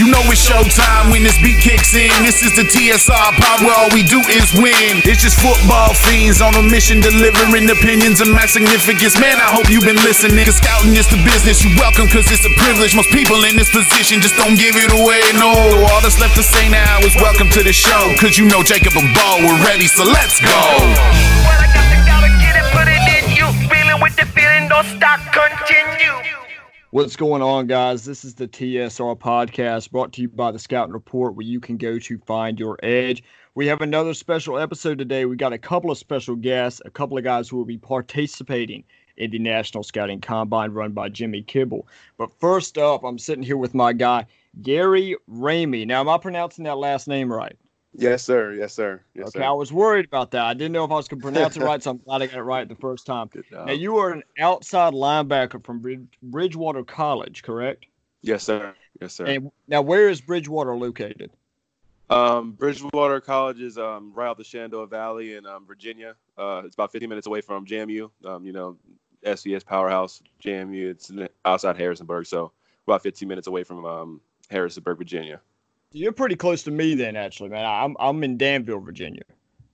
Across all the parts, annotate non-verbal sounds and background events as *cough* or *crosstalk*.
You know it's showtime when this beat kicks in. This is the TSR pod where all we do is win. It's just football fiends on a mission delivering opinions of my significance. Man, I hope you've been listening. Cause scouting is the business. You welcome cause it's a privilege. Most people in this position just don't give it away. No, all that's left to say now is welcome to the show. Cause you know Jacob and Ball we're ready, so let's go. What I got to gotta get it, put it in you. Feeling with the feeling, don't stop, continue. What's going on, guys? This is the TSR podcast brought to you by the Scouting Report, where you can go to find your edge. We have another special episode today. We got a couple of special guests, a couple of guys who will be participating in the National Scouting Combine run by Jimmy Kibble. But first up, I'm sitting here with my guy, Gary Ramey. Now, am I pronouncing that last name right? Yes, sir. Yes, sir. Yes, okay, sir. I was worried about that. I didn't know if I was going to pronounce it *laughs* right, so I'm glad I got it right the first time. Now, you are an outside linebacker from Bridgewater College, correct? Yes, sir. Yes, sir. And now, where is Bridgewater located? Um, Bridgewater College is um, right off the Shenandoah Valley in um, Virginia. Uh, it's about 15 minutes away from JMU. Um, you know, FCS powerhouse JMU. It's outside Harrisonburg, so about 15 minutes away from um, Harrisonburg, Virginia. You're pretty close to me, then, actually, man. I'm I'm in Danville, Virginia.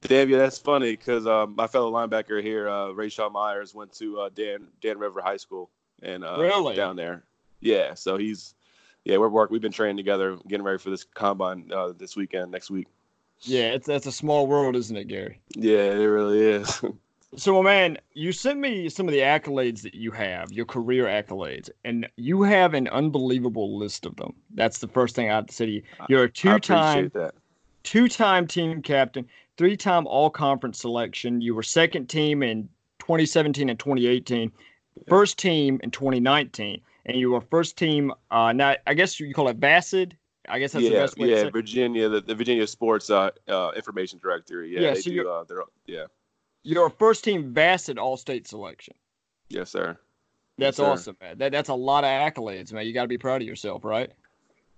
Yeah, that's funny because um, my fellow linebacker here, uh, Ray Shaw Myers, went to uh, Dan Dan River High School and uh, Really? down there. Yeah, so he's yeah, we're work. We've been training together, getting ready for this combine uh, this weekend, next week. Yeah, it's that's a small world, isn't it, Gary? Yeah, it really is. *laughs* So, my man, you sent me some of the accolades that you have, your career accolades, and you have an unbelievable list of them. That's the first thing I have to say to you. You're a two-time two-time team captain, three-time all-conference selection. You were second team in 2017 and 2018, first team in 2019, and you were first team. Uh, now I guess you call it VASID. I guess that's the best way yeah, to say. Virginia, the, the Virginia Sports uh, uh, Information Directory. Yeah, Yeah, they so do. Uh, they're, yeah, You're a first-team VASID All-State selection. yes, sir. That's sir. awesome, man. That, that's a lot of accolades, man. You got to be proud of yourself, right?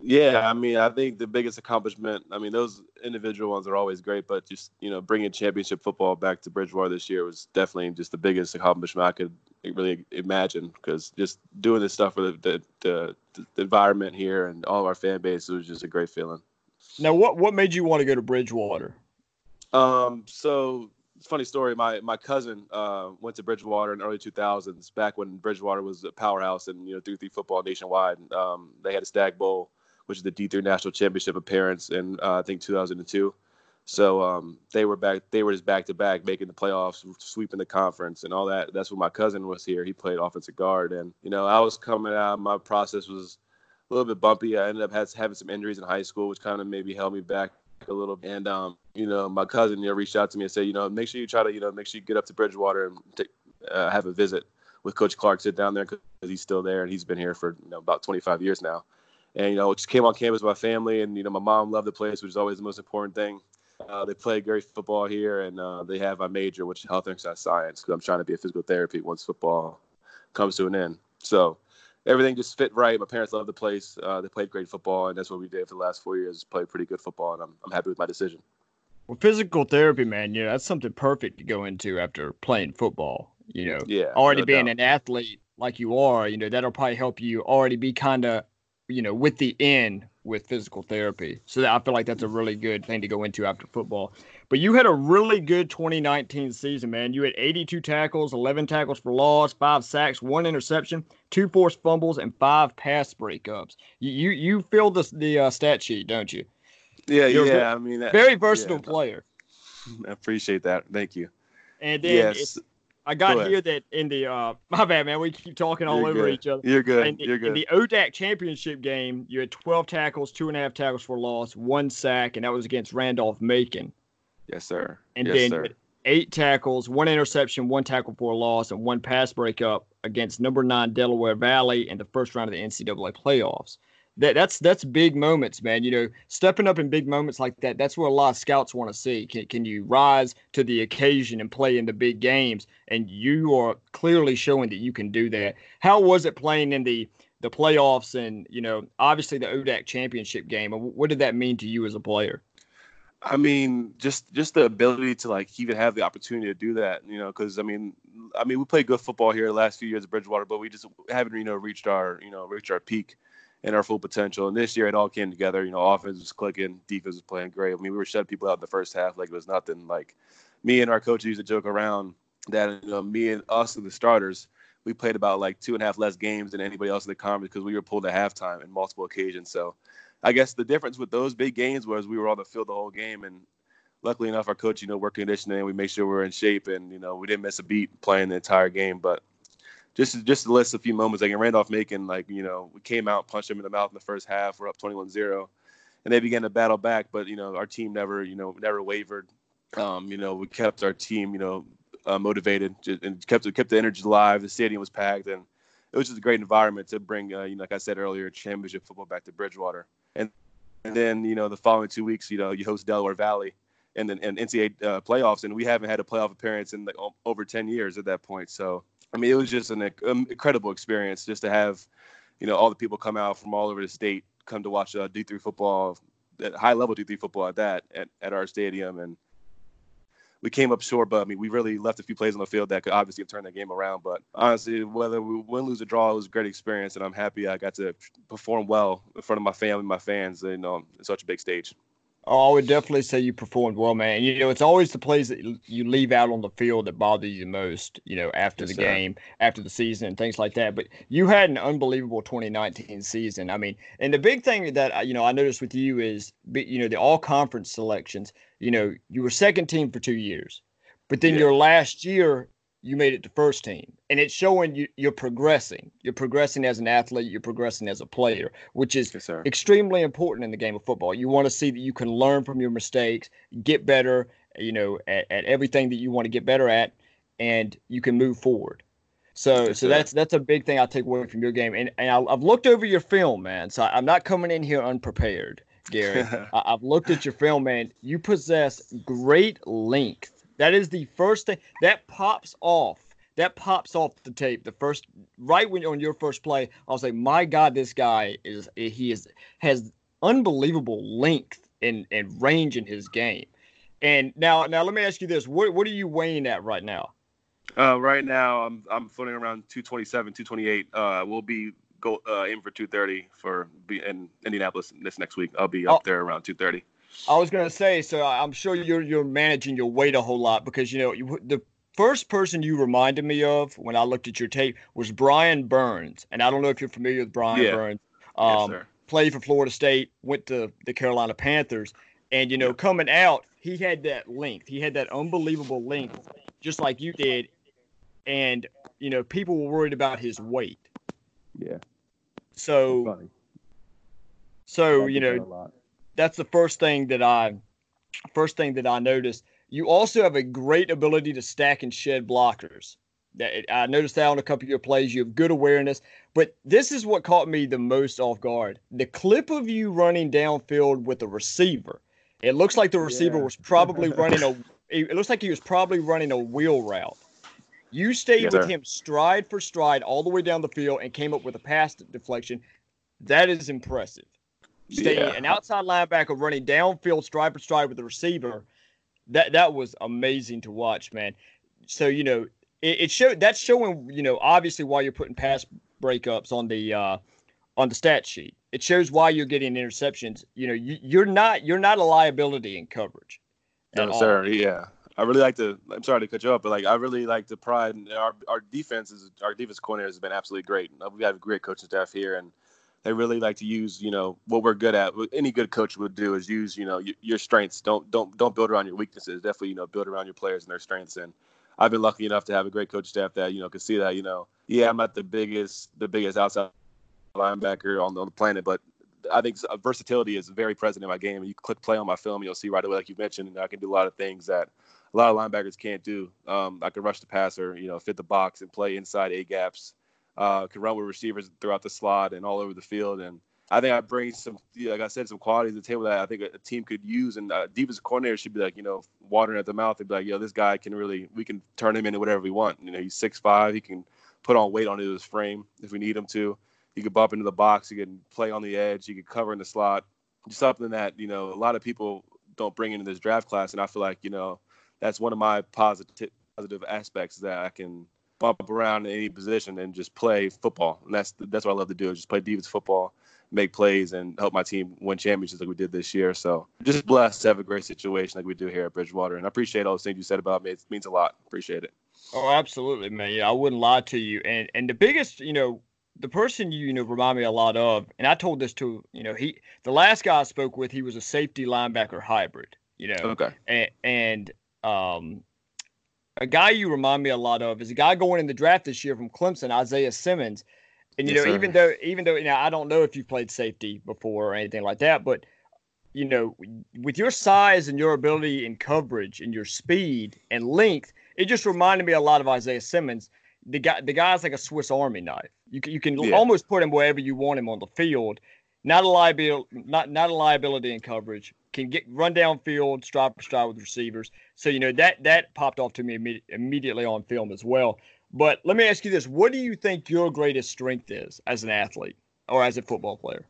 Yeah, I mean, I think the biggest accomplishment. I mean, those individual ones are always great, but just you know, bringing championship football back to Bridgewater this year was definitely just the biggest accomplishment I could really imagine. Because just doing this stuff for the the, the environment here and all of our fan base, it was just a great feeling. Now, what what made you want to go to Bridgewater? Um, so funny story. My my cousin uh, went to Bridgewater in the early 2000s, back when Bridgewater was a powerhouse and you know 3-3 football nationwide. Um, they had a Stagg Bowl, which is the D3 National Championship appearance in uh, I think 2002. So um, they were back. They were just back to back, making the playoffs, sweeping the conference, and all that. That's when my cousin was here. He played offensive guard, and you know I was coming out. My process was a little bit bumpy. I ended up having some injuries in high school, which kind of maybe held me back a little. bit. And um, you know, my cousin, you know, reached out to me and said, you know, make sure you try to, you know, make sure you get up to Bridgewater and take, uh, have a visit with Coach Clark. Sit down there because he's still there and he's been here for you know about 25 years now. And you know, just came on campus with my family, and you know, my mom loved the place, which is always the most important thing. Uh, they play great football here, and uh, they have my major, which is health and science, because I'm trying to be a physical therapy once football comes to an end. So everything just fit right. My parents love the place. Uh, they played great football, and that's what we did for the last four years. Played pretty good football, and I'm, I'm happy with my decision. Well, physical therapy, man, you know, that's something perfect to go into after playing football. You know, Yeah, already no being doubt. an athlete like you are, you know, that'll probably help you already be kind of, you know, with the end with physical therapy. So that, I feel like that's a really good thing to go into after football. But you had a really good 2019 season, man. You had 82 tackles, 11 tackles for loss, five sacks, one interception, two forced fumbles, and five pass breakups. You you, you fill the the uh, stat sheet, don't you? Yeah, You're yeah. I mean, that, Very versatile yeah. player. I appreciate that. Thank you. And then Yes, I got Go here that in the uh *laughs* my bad man, we keep talking all You're over good. each other. you're good. In the, you're good. in the ODAC championship game, you had 12 tackles, two and a half tackles for loss, one sack, and that was against Randolph Macon. Yes, sir. And yes, then sir. eight tackles, one interception, one tackle for a loss, and one pass breakup against number nine Delaware Valley in the first round of the NCAA playoffs. That that's that's big moments, man. You know, stepping up in big moments like that. That's what a lot of scouts want to see. Can can you rise to the occasion and play in the big games? And you are clearly showing that you can do that. How was it playing in the the playoffs and you know obviously the ODAC championship game? What did that mean to you as a player? I mean, just just the ability to like even have the opportunity to do that, you know, because I mean, I mean, we played good football here the last few years at Bridgewater, but we just haven't, you know, reached our, you know, reached our peak. and our full potential. And this year it all came together. You know, offense was clicking, defense was playing great. I mean, we were shutting people out in the first half like it was nothing. Like me and our coach used to joke around that you know, me and us and the starters, we played about like two and a half less games than anybody else in the conference because we were pulled at halftime in multiple occasions. So I guess the difference with those big games was we were on the field the whole game and luckily enough, our coach, you know, work conditioning, we make sure we're in shape, and you know, we didn't miss a beat playing the entire game. But just just to list a few moments, like in Randolph Macon, like you know, we came out, punched him in the mouth in the first half. We're up 21-0, and they began to battle back. But you know, our team never, you know, never wavered. Um, you know, we kept our team, you know, uh, motivated and kept kept the energy alive. The stadium was packed, and it was just a great environment to bring, uh, you know, like I said earlier, championship football back to Bridgewater. And then you know, the following two weeks, you know, you host Delaware Valley and then and NCAA uh, playoffs, and we haven't had a playoff appearance in like over 10 years at that point. So I mean, it was just an um, incredible experience just to have, you know, all the people come out from all over the state come to watch uh, D3 football, at high level D3 football at that at, at our stadium, and we came up short. But I mean, we really left a few plays on the field that could obviously have turned the game around. But honestly, whether we win, lose, or draw, it was a great experience, and I'm happy I got to perform well in front of my family, my fans, you know, in such a big stage. Oh, I would definitely say you performed well, man. You know, it's always the plays that you leave out on the field that bother you the most, you know, after yes, the sir. game, after the season, and things like that. But you had an unbelievable 2019 season. I mean, and the big thing that, you know, I noticed with you is, you know, the all conference selections, you know, you were second team for two years. But then yeah. your last year, you made it to first team and it's showing you you're progressing. You're progressing as an athlete. You're progressing as a player which is yes, extremely important in the game of football. You want to see that you can learn from your mistakes get better you know at, at everything that you want to get better at and you can move forward. So yes, so that's that's a big thing i take away from your game and, and I, have looked over your film man so i'm not coming in here unprepared gary. *laughs* I, i've looked at your film man. You possess great length that is the first thing that pops off. That pops off the tape. The first, right when on your first play, I'll say, "My God, this guy is he is has unbelievable length and and range in his game." And now, now let me ask you this: what what are you weighing at right now? Uh, right now, I'm I'm floating around 227, 228. Uh, we'll be go uh, in for 230 for be in Indianapolis this next week. I'll be up oh. there around 230. I was gonna say, so I'm sure you're you're managing your weight a whole lot because you know you, the first person you reminded me of when I looked at your tape was Brian Burns, and I don't know if you're familiar with Brian yeah. Burns. Um, yes, played for Florida State, went to the Carolina Panthers, and you know coming out, he had that length, he had that unbelievable length, just like you did, and you know people were worried about his weight. Yeah. So. So you know that's the first thing that I first thing that I noticed. You also have a great ability to stack and shed blockers. I noticed that on a couple of your plays. You have good awareness, but this is what caught me the most off guard. The clip of you running downfield with a receiver. It looks like the receiver yeah. was probably running a. *laughs* It looks like he was probably running a wheel route. You stayed yes, with him stride for stride all the way down the field and came up with a pass deflection. That is impressive staying yeah. an outside linebacker running downfield stride for stride with the receiver. That that was amazing to watch, man. So you know, it, it showed that's showing you know obviously why you're putting pass breakups on the uh, on the stat sheet. It shows why you're getting interceptions. You know, you, you're not you're not a liability in coverage. No, sir. Yeah. I really like to. I'm sorry to cut you off, but like I really like the pride. And our our defense is our defense coordinator has been absolutely great. We have a great coaching staff here, and they really like to use you know what we're good at what any good coach would do is use you know your, your, strengths don't don't don't build around your weaknesses definitely you know build around your players and their strengths and i've been lucky enough to have a great coach staff that you know can see that you know yeah i'm not the biggest the biggest outside linebacker on the, on the planet but I think versatility is very present in my game. You click play on my film, you'll see right away, like you mentioned, I can do a lot of things that a lot of linebackers can't do. Um, I can rush the passer, you know, fit the box and play inside A gaps uh, can run with receivers throughout the slot and all over the field. And I think I bring some, like I said, some qualities to the table that I think a, team could use. And uh, defensive coordinator should be like, you know, watering at the mouth. They'd be like, yo, this guy can really, we can turn him into whatever we want. You know, he's six five. He can put on weight onto his frame if we need him to. He could bump into the box. He can play on the edge. He could cover in the slot. Just something that you know a lot of people don't bring into this draft class, and I feel like you know that's one of my positive positive aspects that I can bump up around in any position and just play football. And that's that's what I love to do. Just play defense football make plays and help my team win championships like we did this year. So just blessed to have a great situation like we do here at Bridgewater. And I appreciate all those things you said about me. It means a lot. Appreciate it. Oh, absolutely, man. Yeah, I wouldn't lie to you. And and the biggest, you know, the person you, you know remind me a lot of, and I told this to you know he the last guy I spoke with, he was a safety linebacker hybrid. You know, Okay. and, and um, a guy you remind me a lot of is a guy going in the draft this year from Clemson, Isaiah Simmons. And you Yes, know, sir. even though even though you know, I don't know if you've played safety before or anything like that, but you know, with your size and your ability in coverage and your speed and length, it just reminded me a lot of Isaiah Simmons. The guy, the guy's like a Swiss Army knife. You can, you can Yeah. almost put him wherever you want him on the field. Not a liability, not not a liability in coverage. Can get run down field, stride for stride with receivers. So you know that that popped off to me imme- immediately on film as well. But let me ask you this: What do you think your greatest strength is as an athlete or as a football player?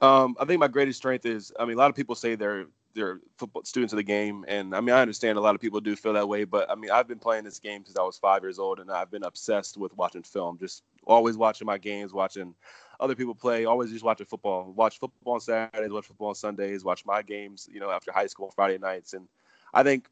Um, I think my greatest strength is, I mean, a lot of people say they're they're football students of the game, and I mean, I understand a lot of people do feel that way, but I mean, I've been playing this game since I was five years old, and I've been obsessed with watching film, just always watching my games, watching other people play, always just watching football, watch football on Saturdays, watch football on Sundays, watch my games, you know, after high school Friday nights, and I think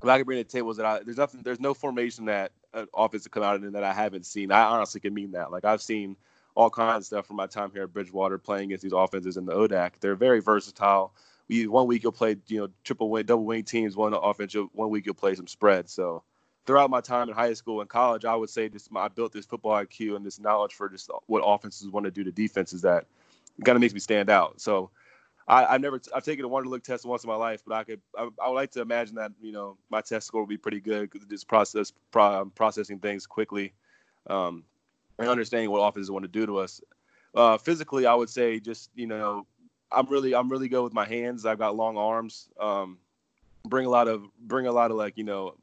what I can bring to the table is that I, there's nothing, there's no formation that an offense to come out in that I haven't seen. I honestly can mean that. Like I've seen all kinds of stuff from my time here at Bridgewater playing against these offenses in the ODAC. They're very versatile. We, one week you'll play, you know, triple wing, double wing teams. One offense, one week you'll play some spread. So throughout my time in high school and college, I would say this I built this football IQ and this knowledge for just what offenses want to do to defenses that kind of makes me stand out. So I, I've never I've taken a to look test once in my life, but I could I, I would like to imagine that you know my test score would be pretty good because just process pro, processing things quickly, um, and understanding what offenses want to do to us. Uh, physically, I would say just you know I'm really I'm really good with my hands. I've got long arms. Um, bring a lot of bring a lot of like you know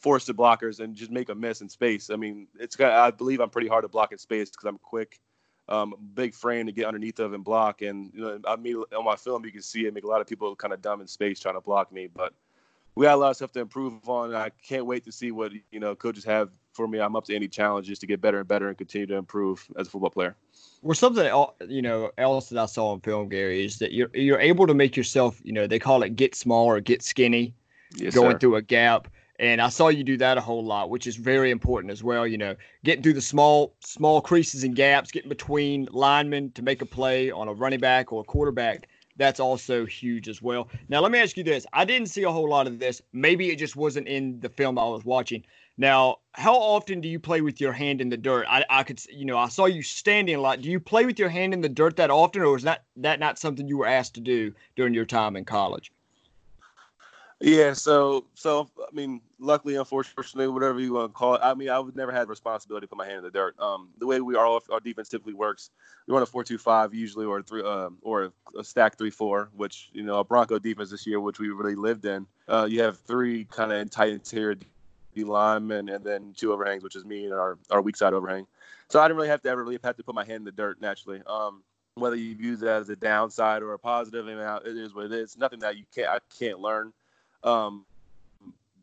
force to blockers and just make a mess in space. I mean, it's got, I believe I'm pretty hard to block in space because I'm quick um, big frame to get underneath of and block. And you know, I mean, on my film, you can see it make a lot of people kind of dumb in space trying to block me. But we got a lot of stuff to improve on. I can't wait to see what you know coaches have for me. I'm up to any challenges to get better and better and continue to improve as a football player. Well, something you know else that I saw on film, Gary, is that you're you're able to make yourself, you know, they call it get small or get skinny, Yes, going sir. through a gap. And I saw you do that a whole lot, which is very important as well. You know, getting through the small small creases and gaps, getting between linemen to make a play on a running back or a quarterback. That's also huge as well. Now, let me ask you this: I didn't see a whole lot of this. Maybe it just wasn't in the film I was watching. Now, how often do you play with your hand in the dirt? I, I could, you know, I saw you standing a lot. Do you play with your hand in the dirt that often, or is that that not something you were asked to do during your time in college? Yeah, so so I mean, luckily, unfortunately, whatever you want to call it. I mean, I would never had responsibility to put my hand in the dirt. Um, the way we are, our defense typically works, we run a four-two-five usually, or three, um, or a stack three-four, which you know, a Bronco defense this year, which we really lived in. Uh, you have three kind of tight interior D linemen, and then two overhangs, which is me and our our weak side overhang. So I didn't really have to ever really have to put my hand in the dirt naturally. Um, whether you view that as a downside or a positive, it is what it is. Nothing that you can't I can't learn um,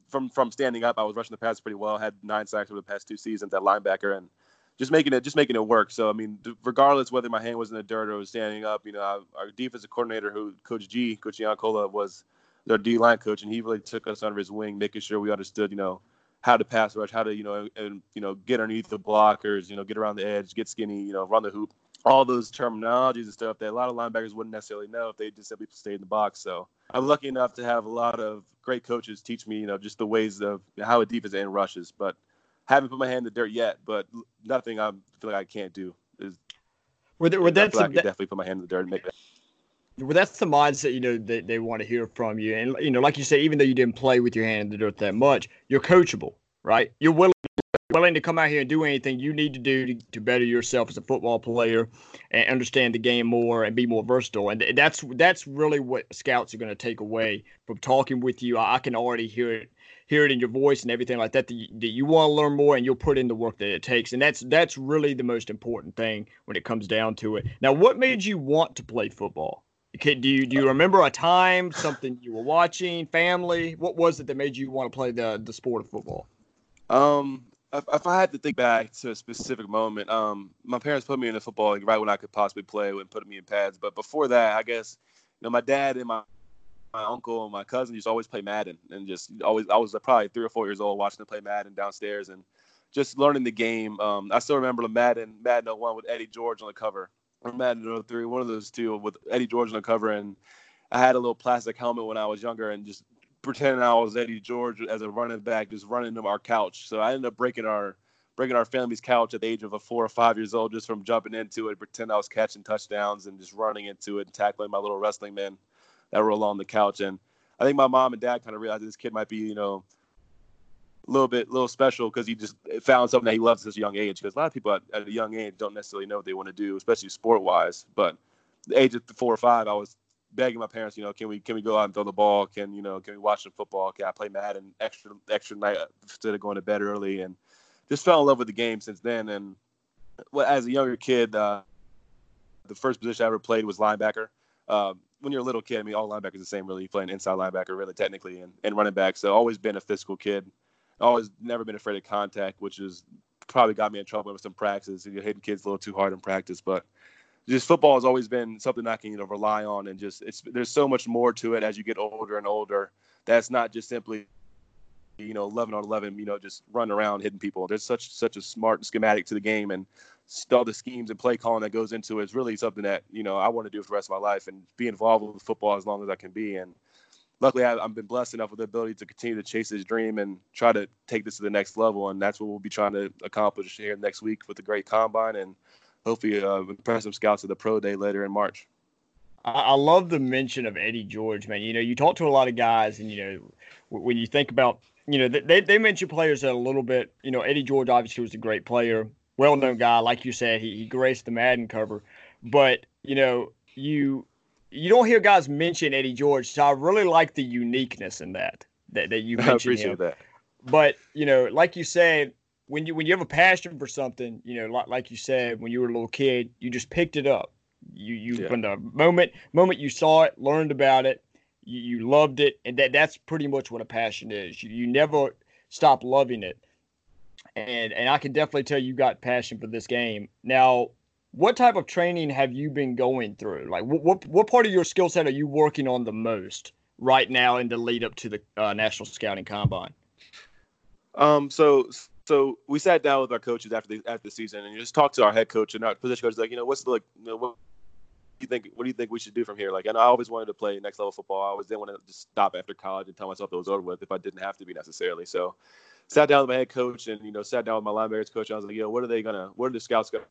from from standing up, I was rushing the pass pretty well. Had nine sacks over the past two seasons at linebacker, and just making it just making it work. So I mean, regardless whether my hand was in the dirt or was standing up, you know, I, our defensive coordinator, who Coach G, Coach Giancola, was their D line coach, and he really took us under his wing, making sure we understood, you know, how to pass rush, how to you know, and you know, get underneath the blockers, you know, get around the edge, get skinny, you know, run the hoop. All those terminologies and stuff that a lot of linebackers wouldn't necessarily know if they just simply stayed in the box. So I'm lucky enough to have a lot of great coaches teach me, you know, just the ways of how a defense and rushes. But haven't put my hand in the dirt yet. But nothing I feel like I can't do is. Were, there, were feel like I could definitely put my hand in the dirt and make that. well, that's the mindset you know that they want to hear from you. And you know, like you say, even though you didn't play with your hand in the dirt that much, you're coachable, right? You're willing willing to come out here and do anything you need to do to, to better yourself as a football player and understand the game more and be more versatile. And that's that's really what scouts are going to take away from talking with you. I, can already hear it hear it in your voice and everything like that that you, want to learn more and you'll put in the work that it takes. And that's that's really the most important thing when it comes down to it. Now what made you want to play football? Do you do you remember a time something you were watching family? What was it that made you want to play the the sport of football Um, if, if I had to think back to a specific moment, um, my parents put me in the football like, right when I could possibly play and put me in pads. But before that, I guess you know my dad and my my uncle and my cousin used to always play Madden and just always I was probably three or four years old watching them play Madden downstairs and just learning the game. Um, I still remember the Madden Madden 01 with Eddie George on the cover, or Madden 03, one of those two with Eddie George on the cover, and I had a little plastic helmet when I was younger and just pretending I was Eddie George as a running back, just running to our couch. So I ended up breaking our breaking our family's couch at the age of a four or five years old, just from jumping into it, pretend I was catching touchdowns and just running into it and tackling my little wrestling men that were along the couch. And I think my mom and dad kind of realized this kid might be, you know, a little bit, a little special because he just found something that he loves at this young age. Because a lot of people at, at, a young age don't necessarily know what they want to do, especially sport wise. But the age of four or five, I was begging my parents, you know, can we can we go out and throw the ball? Can you know, can we watch some football? Can I play Madden extra extra night instead of going to bed early? And just fell in love with the game since then. And well, as a younger kid, uh, the first position I ever played was linebacker. Uh, when you're a little kid, I mean, all linebackers the same, really. You play an inside linebacker, really, technically, and, and running back. So, always been a physical kid. Always never been afraid of contact, which is probably got me in trouble with some practices. You're hitting kids a little too hard in practice, but just football has always been something I can you know rely on, and just it's there's so much more to it as you get older and older. That's not just simply you know 11 on 11 you know just run around hitting people. There's such such a smart schematic to the game and all the schemes and play calling that goes into it is really something that you know i want to do for the rest of my life and be involved with football as long as i can be. And luckily i've been blessed enough with the ability to continue to chase this dream and try to take this to the next level. And that's what we'll be trying to accomplish here next week with the great combine. And hopefully uh, impress some scouts at the pro day later in March. I love the mention of Eddie George, man. You know, you talk to a lot of guys, and you know, when you think about, you know, they they mention players that a little bit. You know, Eddie George obviously was a great player, well known guy, like you said, he, he graced the Madden cover. But you know, you you don't hear guys mention Eddie George, so I really like the uniqueness in that that that you mentioned. *laughs* I appreciate him. that. But you know, like you said, when you when you have a passion for something, you know, like, like you said, when you were a little kid, you just picked it up. You you yeah. from the moment moment you saw it, learned about it, you, you loved it, and that that's pretty much what a passion is. You, you never stop loving it, and and I can definitely tell you got passion for this game. Now, what type of training have you been going through? Like, what what, what part of your skill set are you working on the most right now in the lead up to the uh, National Scouting Combine? Um, so so we sat down with our coaches after the after the season and just talked to our head coach and our position coach like you know what's the like you know, what do you think what do you think we should do from here? Like and I always wanted to play next level football. I always didn't want to just stop after college and tell myself it was over with if I didn't have to be necessarily. So sat down with my head coach and you know sat down with my linebackers coach and I was like yo what are they gonna what are the scouts gonna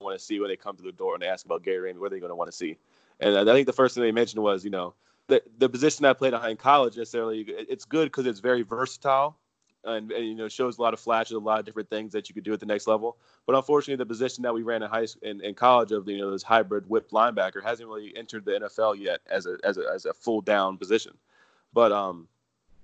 want to see when they come to the door and they ask about Gary Ramey what are they gonna want to see? And I think the first thing they mentioned was you know the the position I played in college necessarily it's good because it's very versatile and, and, you know shows a lot of flashes, a lot of different things that you could do at the next level. But unfortunately, the position that we ran in high in, in college of you know this hybrid whip linebacker hasn't really entered the NFL yet as a as a as a full down position. But um,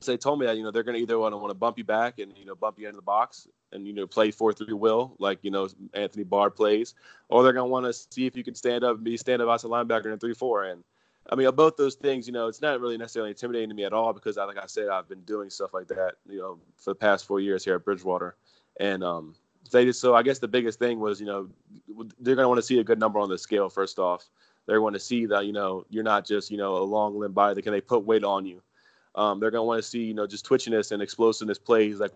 so they told me that you know they're going to either want to want to bump you back and you know bump you into the box and you know play four three will like you know Anthony Barr plays, or they're going to want to see if you can stand up and be stand up outside linebacker in three four and I mean, both those things, you know, it's not really necessarily intimidating to me at all because, like I said, I've been doing stuff like that, you know, for the past four years here at Bridgewater, and um, they just so I guess the biggest thing was, you know, they're gonna want to see a good number on the scale first off. They're going to see that you know you're not just you know a long limb body. Can they put weight on you? Um, they're gonna want to see you know just twitchiness and explosiveness plays like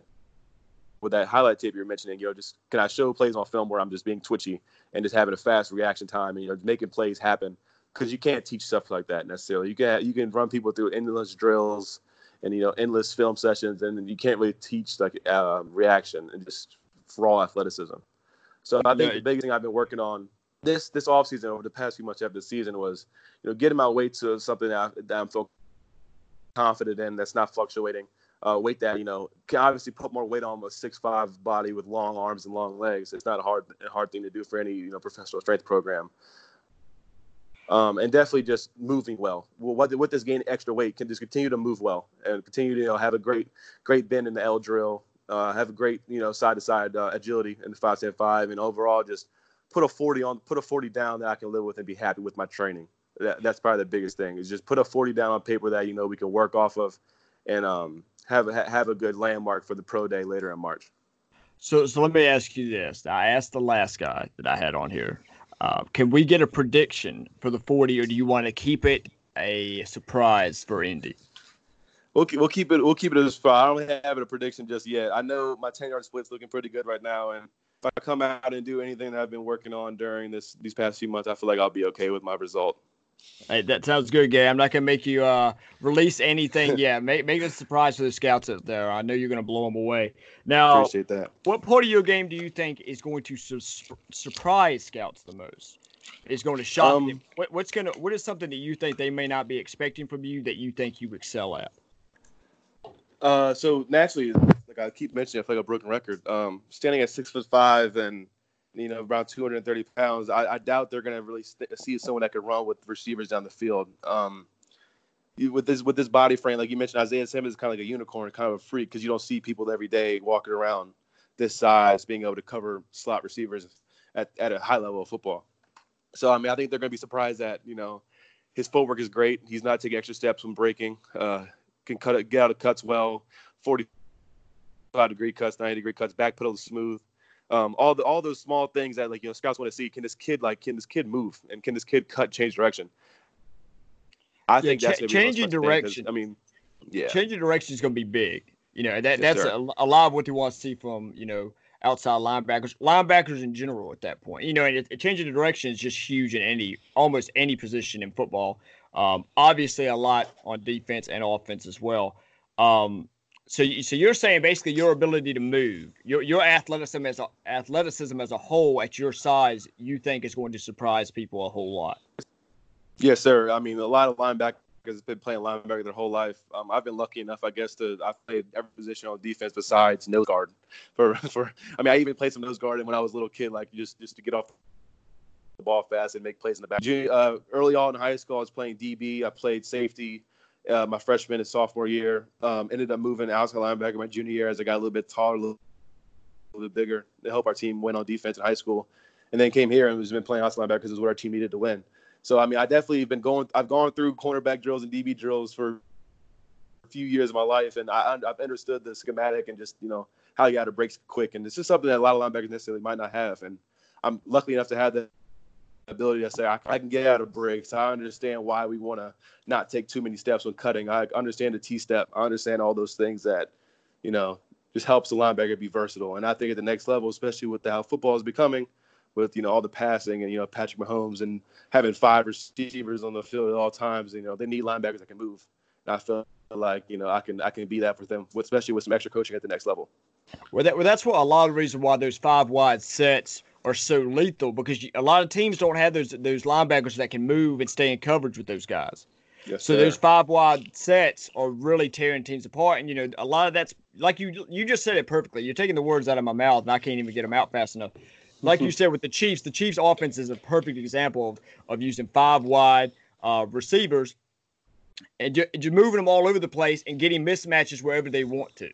with that highlight tape you're mentioning. You know, just can I show plays on film where I'm just being twitchy and just having a fast reaction time and you know making plays happen because you can't teach stuff like that necessarily. You can you can run people through endless drills and you know endless film sessions, and you can't really teach like um, reaction and just raw athleticism. So I think yeah. the biggest thing I've been working on this this off season over the past few months after the season was you know getting my weight to something that, I, that I'm feel confident in that's not fluctuating. Uh, weight that you know can obviously put more weight on a six five body with long arms and long legs. It's not a hard a hard thing to do for any you know professional strength program um, and definitely just moving well. What with this gain extra weight can just continue to move well and continue to you know have a great great bend in the L drill, uh, have a great you know side to side agility in the five ten five, and overall just put a forty on put a forty down that I can live with and be happy with my training. That, that's probably the biggest thing is just put a forty down on paper that you know we can work off of, and um, have a, have a good landmark for the pro day later in March. So, so let me ask you this. I asked the last guy that I had on here. Uh, can we get a prediction for the 40, or do you want to keep it a surprise for Indy? We'll keep, we'll keep it we'll keep it as far. I don't have a prediction just yet. I know my 10 yard split's looking pretty good right now, and if I come out and do anything that I've been working on during this these past few months, I feel like I'll be okay with my result. Hey, that sounds good, Gay. I'm not gonna make you uh, release anything. *laughs* yeah, make make it a surprise for the scouts out there. I know you're gonna blow them away. Now, Appreciate that. what part of your game do you think is going to su- surprise scouts the most? Is going to shock Um, them? What, what's gonna what is something that you think they may not be expecting from you that you think you excel at? Uh, so naturally, like I keep mentioning, I feel like a broken record. Um, standing at six foot five and you know around 230 pounds, I, I doubt they're gonna really st- see someone that could run with receivers down the field. Um, with this with this body frame, like you mentioned, Isaiah Simmons is kind of like a unicorn, kind of a freak because you don't see people every day walking around this size being able to cover slot receivers at, at a high level of football. So I mean, I think they're gonna be surprised that you know his footwork is great. He's not taking extra steps when breaking. Uh, can cut it, get out of cuts well, 45 degree cuts, 90 degree cuts, back pedal smooth. Um, all the all those small things that like you know scouts want to see. Can this kid like can this kid move and can this kid cut change direction? I think that's gonna be the most changing fun thing, 'cause, direction. I mean, yeah, Changing direction is going to be big. You know, that Yes, that's a, a lot of what they want to see from, you know, outside linebackers, linebackers in general at that point. You know, and it, changing the direction is just huge in any, almost any position in football. Um, obviously, a lot on defense and offense as well. Um, so, you, so you're saying basically your ability to move, your your athleticism as a, athleticism as a whole at your size, you think is going to surprise people a whole lot. Yes, sir. I mean, a lot of linebackers have been playing linebacker their whole life. Um, I've been lucky enough, I guess, to I've played every position on defense besides nose guard. *laughs* For for, I mean, I even played some nose guard when I was a little kid, like just just to get off the ball fast and make plays in the back. Uh, early on in high school, I was playing DB. I played safety. Uh, my freshman and sophomore year, um, ended up moving outside linebacker my junior year as I got a little bit taller, a little, a little bit bigger to help our team win on defense in high school. And then came here and was been playing outside linebacker because it's what our team needed to win. So I mean, I definitely been going. I've gone through cornerback drills and DB drills for a few years of my life, and I, I've understood the schematic and just you know how you got to break quick. And this is something that a lot of linebackers necessarily might not have. And I'm lucky enough to have the ability to say I, I can get out of breaks. I understand why we want to not take too many steps when cutting. I understand the T step. I understand all those things that you know just helps the linebacker be versatile. And I think at the next level, especially with how football is becoming, with you know all the passing and you know Patrick Mahomes and having five receivers on the field at all times, you know they need linebackers that can move. And I feel like you know I can I can be that for them, especially with some extra coaching at the next level. Well, that, well, that's what a lot of reason why those five wide sets are so lethal because you, a lot of teams don't have those those linebackers that can move and stay in coverage with those guys. Yes, So sir. those five wide sets are really tearing teams apart, and you know a lot of that's like you you just said it perfectly. You're taking the words out of my mouth, and I can't even get them out fast enough. Like you *laughs* said with the Chiefs, the Chiefs' offense is a perfect example of, of using five wide uh, receivers and ju- just moving them all over the place and getting mismatches wherever they want to.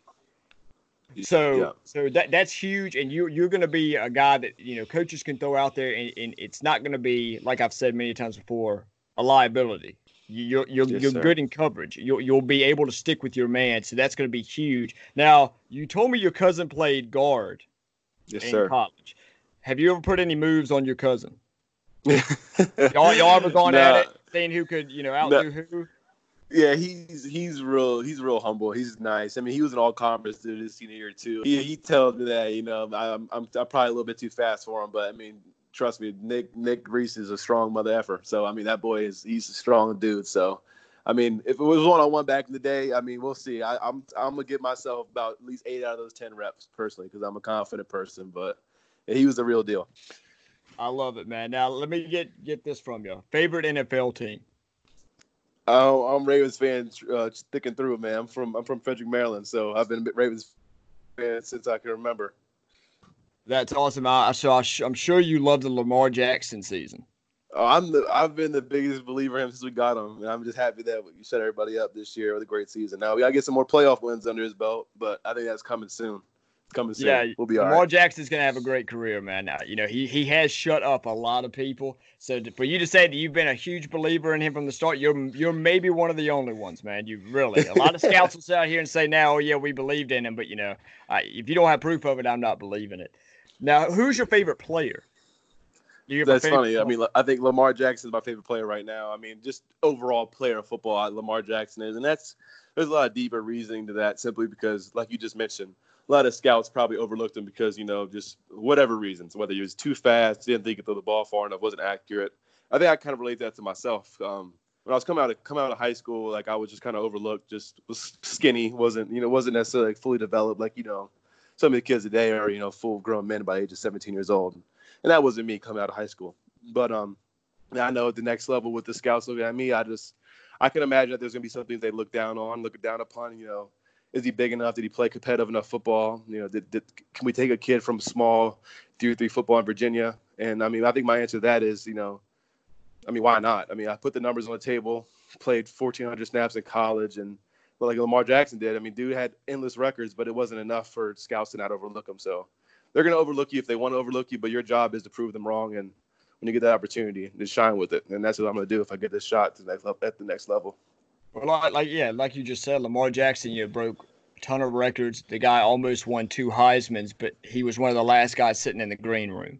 So Yeah. so that that's huge, and you you're going to be a guy that you know coaches can throw out there, and, and it's not going to be like I've said many times before a liability. You- You're you're Yes, you're sir. good in coverage. You'll you'll be able to stick with your man, so that's going to be huge. Now you told me your cousin played guard yes, in sir. college. Have you ever put any moves on your cousin? *laughs* Y'all, y'all ever gone at it, seeing who could you know outdo who? Yeah, he's he's real he's real humble. He's nice. I mean, he was an all conference dude his senior year too. He he tells me that you know I'm I'm I'm probably a little bit too fast for him, but I mean, trust me, Nick Nick Reese is a strong mother effer. So I mean, that boy is he's a strong dude. So. I mean, if it was one on one back in the day, I mean, we'll see. I, I'm I'm gonna give myself about at least eight out of those ten reps personally because I'm a confident person. But he was the real deal. I love it, man. Now let me get get this from you. Favorite NFL team? Oh, I'm Ravens fan, uh, sticking through, it, man. I'm from I'm from Frederick, Maryland, so I've been a Ravens fan since I can remember. That's awesome. I, so I sh- I'm sure you love the Lamar Jackson season. Oh, I'm the I've been the biggest believer in him since we got him, and I'm just happy that you set everybody up this year with a great season. Now we gotta get some more playoff wins under his belt, but I think that's coming soon. Coming soon. Yeah, we'll be all Lamar right. Jackson's gonna have a great career, man. Now, you know, he he has shut up a lot of people. So to- for you to say that you've been a huge believer in him from the start, you're you're maybe one of the only ones, man. You really a lot of *laughs* scouts will sit out here and say now, oh yeah, we believed in him, but you know, I, if you don't have proof of it, I'm not believing it. Now, who's your favorite player? You That's favorite funny. I mean, I think Lamar Jackson is my favorite player right now. I mean, just overall player of football, Lamar Jackson is, and that's there's a lot of deeper reasoning to that. Simply because, like you just mentioned, a lot of scouts probably overlooked him because you know just whatever reasons, whether he was too fast, didn't think he could throw the ball far enough, wasn't accurate. I think I kind of relate that to myself. Um, when I was coming out of coming out of high school, like I was just kind of overlooked, just was skinny, wasn't you know wasn't necessarily like, fully developed, like you know some of the kids today are you know full grown men by the age of 17 years old and that wasn't me coming out of high school. But um, I know at the next level with the scouts looking at me, I just I can imagine that there's gonna be some things they look down on, look down upon. You know, is he big enough? Did he play competitive enough football? You know, did, did can we take a kid from small three three football in Virginia? And I mean, I think my answer to that is, you know, I mean, why not? I mean, I put the numbers on the table, played 1,400 snaps in college, and but like Lamar Jackson did, I mean, dude had endless records, but it wasn't enough for scouts to not overlook him. So they're going to overlook you if they want to overlook you, but your job is to prove them wrong. And when you get that opportunity, just shine with it. And that's what I'm going to do if I get this shot to the next level, at the next level. Well, like, like yeah, like you just said, Lamar Jackson, you know, broke a ton of records. The guy almost won two Heisman's, but he was one of the last guys sitting in the green room.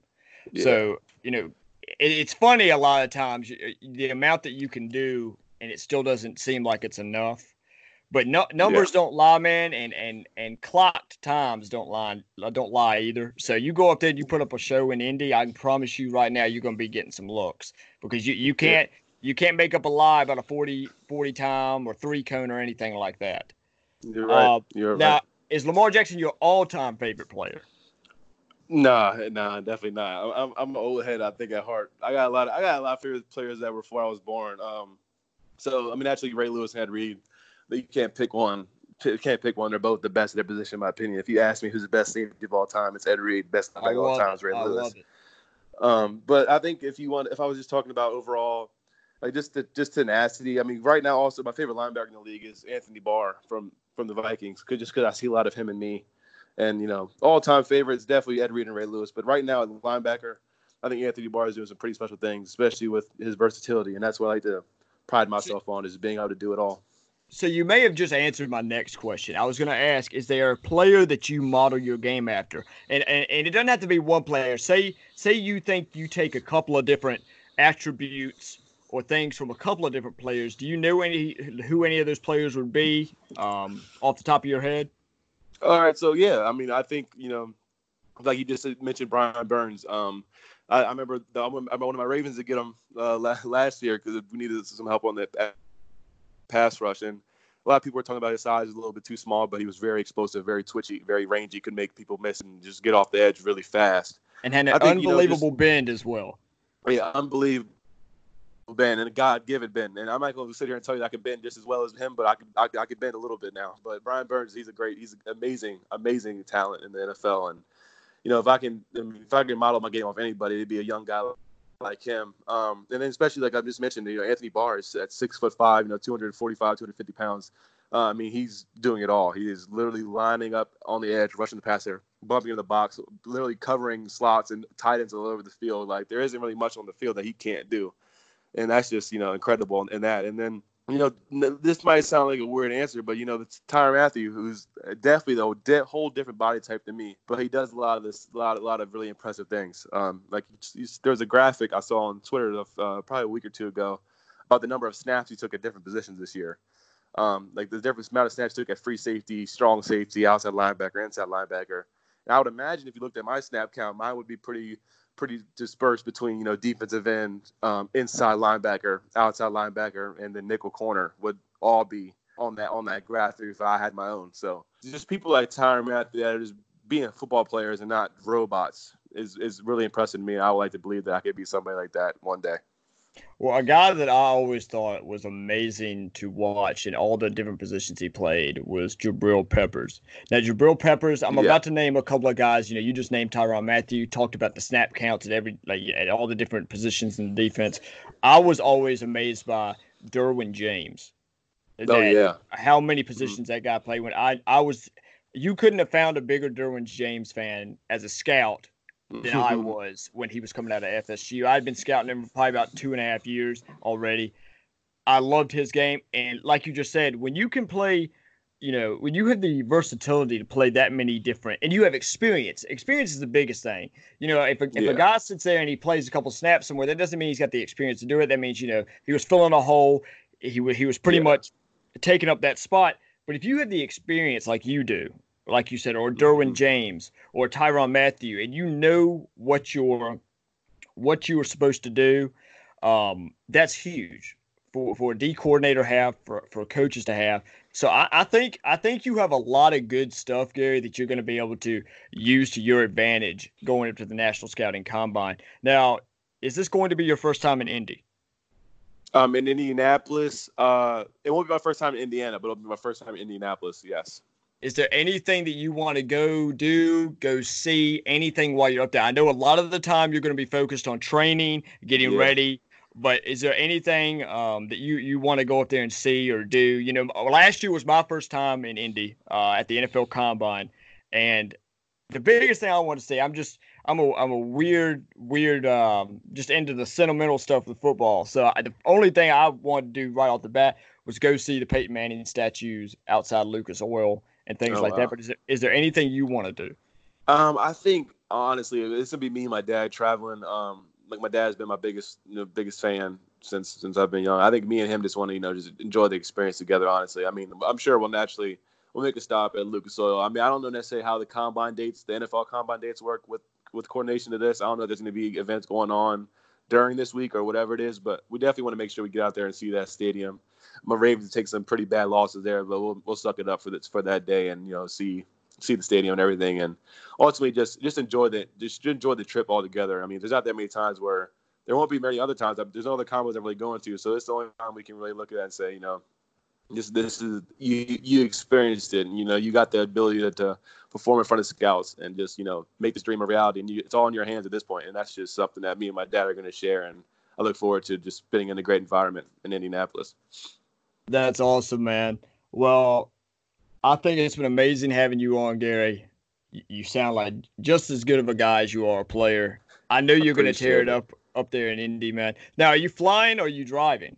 Yeah. So you know, it, it's funny a lot of times the amount that you can do, and it still doesn't seem like it's enough. But no, numbers don't lie, man, and and and clocked times don't lie. Uh, don't lie either. So you go up there and you put up a show in Indy. I can promise you right now, you're gonna be getting some looks because you you can't you can't make up a lie about a 40 40 time or three cone or anything like that. You're right. Uh, You're Now, right. is Lamar Jackson your all time favorite player? Nah, nah, definitely not. I'm, I'm, an old head. I think at heart. I got a lot. Of, I got a lot of favorite players that were before I was born. Um, so I mean, actually, Ray Lewis and Ed Reed. But you can't pick one. You can't pick one. They're both the best at their position, in my opinion. If you ask me who's the best safety of all time, it's Ed Reed. Best of all time is Ray I Lewis. Um, but I think if you want, if I was just talking about overall, like just the, just tenacity. I mean, right now, also my favorite linebacker in the league is Anthony Barr from from the Vikings, 'cause- just because I see a lot of him and me. And you know, all time favorites definitely Ed Reed and Ray Lewis. But right now, at linebacker, I think Anthony Barr is doing some pretty special things, especially with his versatility, and that's what I like to pride myself on is being able to do it all. So you may have just answered my next question. I was going to ask: Is there a player that you model your game after? And, and and it doesn't have to be one player. Say say you think you take a couple of different attributes or things from a couple of different players. Do you know any who any of those players would be um, off the top of your head? All right, so yeah, I mean, I think you know, like you just mentioned, Brian Burns. Um, I, I remember the, I remember one of my Ravens to get him uh, last year because we needed some help on the pass rush, and a lot of people were talking about his size is a little bit too small, but he was very explosive, very twitchy, very rangy, could make people miss and just get off the edge really fast. And had an think, you know, unbelievable bend as well. Yeah, unbelievable bend and a God given bend. And I'm not going to sit here and tell you I can bend just as well as him, but I can I, I can bend a little bit now. But Brian Burns, he's a great, he's amazing, amazing talent in the NFL. And you know, if I can, if I can model my game off anybody, it'd be a young guy like him. Um, and then especially like I just mentioned, you know, Anthony Barr is at six foot five, you know, 245, 250 pounds. Uh, I mean, he's doing it all. He is literally lining up on the edge, rushing the passer, bumping in the box, literally covering slots and tight ends all over the field. Like there isn't really much on the field that he can't do, and that's just you know incredible in, in that. And then you know this might sound like a weird answer, but you know it's Tyrann Mathieu, who's definitely though de- whole different body type than me, but he does a lot of this, a lot, a lot of really impressive things. Um, like there's a graphic I saw on Twitter uh, probably a week or two ago about the number of snaps he took at different positions this year um, like the different amount of snaps took at free safety, strong safety, outside linebacker, inside linebacker. And I would imagine if you looked at my snap count, mine would be pretty pretty dispersed between you know defensive end, um, inside linebacker, outside linebacker, and the nickel corner would all be on that on that graph if I had my own. So just people like Tyrann Mathieu that are just being football players and not robots is is really impressive to me. I would like to believe that I could be somebody like that one day. Well, a guy that I always thought was amazing to watch in all the different positions he played was Jabril Peppers. Now, Jabril Peppers, I'm Yeah. about to name a couple of guys. You know, you just named Tyrann Mathieu, talked about the snap counts at every like at all the different positions in the defense. I was always amazed by Derwin James. Oh yeah. how many mm-hmm. positions that guy played when I I was you couldn't have found a bigger Derwin James fan as a scout than I mm-hmm. was when he was coming out of FSU. I'd been scouting him for probably about two and a half years already. I loved his game, and like you just said, when you can play, you know, when you have the versatility to play that many different, and you have experience. Experience is the biggest thing. You know, if a, if Yeah. a guy sits there and he plays a couple snaps somewhere, that doesn't mean he's got the experience to do it. That means you know he was filling a hole. He was he was pretty Yeah. much taking up that spot. But if you have the experience like you do, like you said, or Derwin Mhm. James or Tyrann Mathieu, and you know what you're what you were supposed to do, um, that's huge for, for a D coordinator to have, for, for coaches to have. So I, I think I think you have a lot of good stuff, Gary, that you're going to be able to use to your advantage going into the National Scouting Combine. Now, is this going to be your first time in Indy? Um, in Indianapolis, uh, it won't be my first time in Indiana, but it'll be my first time in Indianapolis. Yes. Is there anything that you want to go do, go see, anything while you're up there? I know a lot of the time you're going to be focused on training, getting Yeah. ready, but is there anything um, that you, you want to go up there and see or do? You know, last year was my first time in Indy uh, at the NFL Combine, and the biggest thing I want to see, I'm just I'm a I'm a weird weird um, just into the sentimental stuff with football. So I, the only thing I wanted to do right off the bat was go see the Peyton Manning statues outside Lucas Oil and things Oh, like wow. that. But is there, is there anything you want to do? Um, I think honestly, it's gonna be me and my dad traveling. Um, like my dad's been my biggest, you know, biggest fan since since I've been young. I think me and him just want to, you know, just enjoy the experience together. Honestly, I mean, I'm sure we'll naturally we'll make a stop at Lucas Oil. I mean, I don't know necessarily how the combine dates, the NFL combine dates work with with coordination to this. I don't know if there's gonna be events going on during this week or whatever it is, but we definitely want to make sure we get out there and see that stadium. My Ravens take some pretty bad losses there, but we'll we'll suck it up for this for that day and you know see see the stadium and everything and ultimately just just enjoy the just enjoy the trip altogether. I mean, there's not that many times where there won't be many other times. There's no other combos I'm really going to, so it's the only time we can really look at that and say, you know, this this is you you experienced it, and you know you got the ability to, to perform in front of scouts and just you know make this dream a reality. And you, it's all in your hands at this point, and that's just something that me and my dad are going to share. And I look forward to just spending in a great environment in Indianapolis. That's awesome, man. Well, I think it's been amazing having you on, Gary. You sound like just as good of a guy as you are a player. I know you're going to tear it up up there in Indy, man. Now, are you flying or are you driving?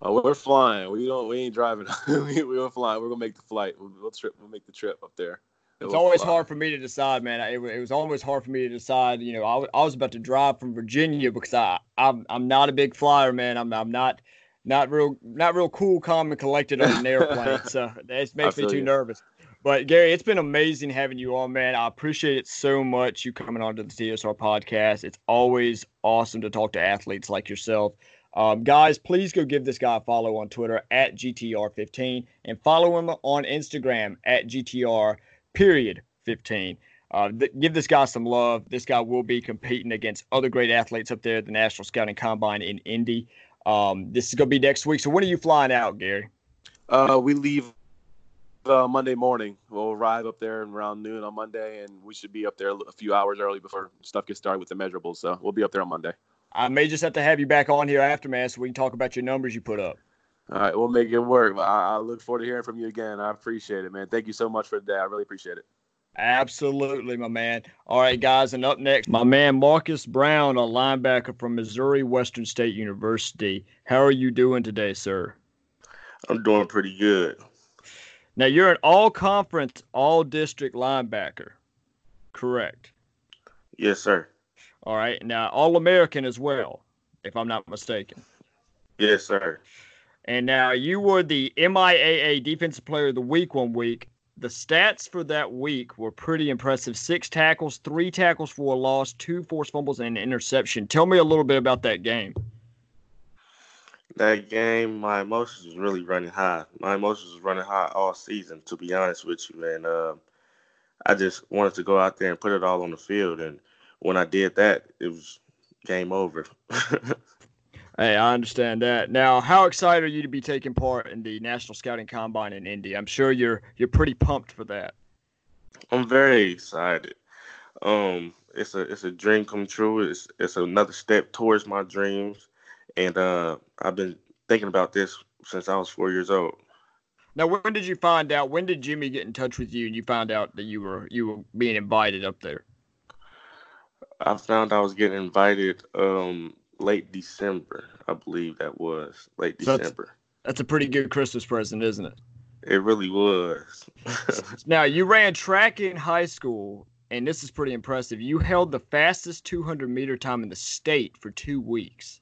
Oh, we're flying. We don't. We ain't driving. *laughs* we, we're flying. We're gonna make the flight. We'll, we'll trip. We'll make the trip up there. It's We'll always fly. hard for me to decide, man. It, it was always hard for me to decide. You know, I, I was about to drive from Virginia because I I'm I'm not a big flyer, man. I'm I'm not not real not real cool, calm, and collected on an airplane. *laughs* so that makes me too you. nervous. But Gary, it's been amazing having you on, man. I appreciate it so much. You coming on to the TSR podcast. It's always awesome to talk to athletes like yourself. Um, guys, please go give this guy a follow on Twitter at GTR15 and follow him on Instagram at GTR period 15. Uh, th- give this guy some love. This guy will be competing against other great athletes up there at the National Scouting Combine in Indy. Um, this is going to be next week. So when are you flying out, Gary? Uh, we leave uh, Monday morning. We'll arrive up there around noon on Monday, and we should be up there a few hours early before stuff gets started with the measurables. So we'll be up there on Monday. I may just have to have you back on here after, man, so we can talk about your numbers you put up. All right, we'll make it work. I, I look forward to hearing from you again. I appreciate it, man. Thank you so much for today. I really appreciate it. Absolutely, my man. All right, guys, and up next, my man Marcus Brown, a linebacker from Missouri Western State University. How are you doing today, sir? I'm doing pretty good. Now you're an all-conference, all-district linebacker, correct? Yes, sir. All right. Now All-American as well, if I'm not mistaken. Yes, sir. And now you were the MIAA Defensive Player of the Week one week. The stats for that week were pretty impressive: six tackles, three tackles for a loss, two forced fumbles, and an interception. Tell me a little bit about that game. That game, my emotions was really running high. My emotions was running high all season, to be honest with you, man. Um, I just wanted to go out there and put it all on the field, and when I did that, it was game over. *laughs* Hey, I understand that. Now, how excited are you to be taking part in the National Scouting Combine in Indy? I'm sure you're you're pretty pumped for that. I'm very excited. Um, it's a it's a dream come true. It's it's another step towards my dreams, and uh, I've been thinking about this since I was four years old. Now, when did you find out? When did Jimmy get in touch with you and you found out that you were you were being invited up there? I found I was getting invited um late December, I believe that was late So that's- December. That's a pretty good Christmas present, isn't it? It really was. *laughs* Now, you ran track in high school, and this is pretty impressive. You held the fastest 200 meter time in the state for two weeks.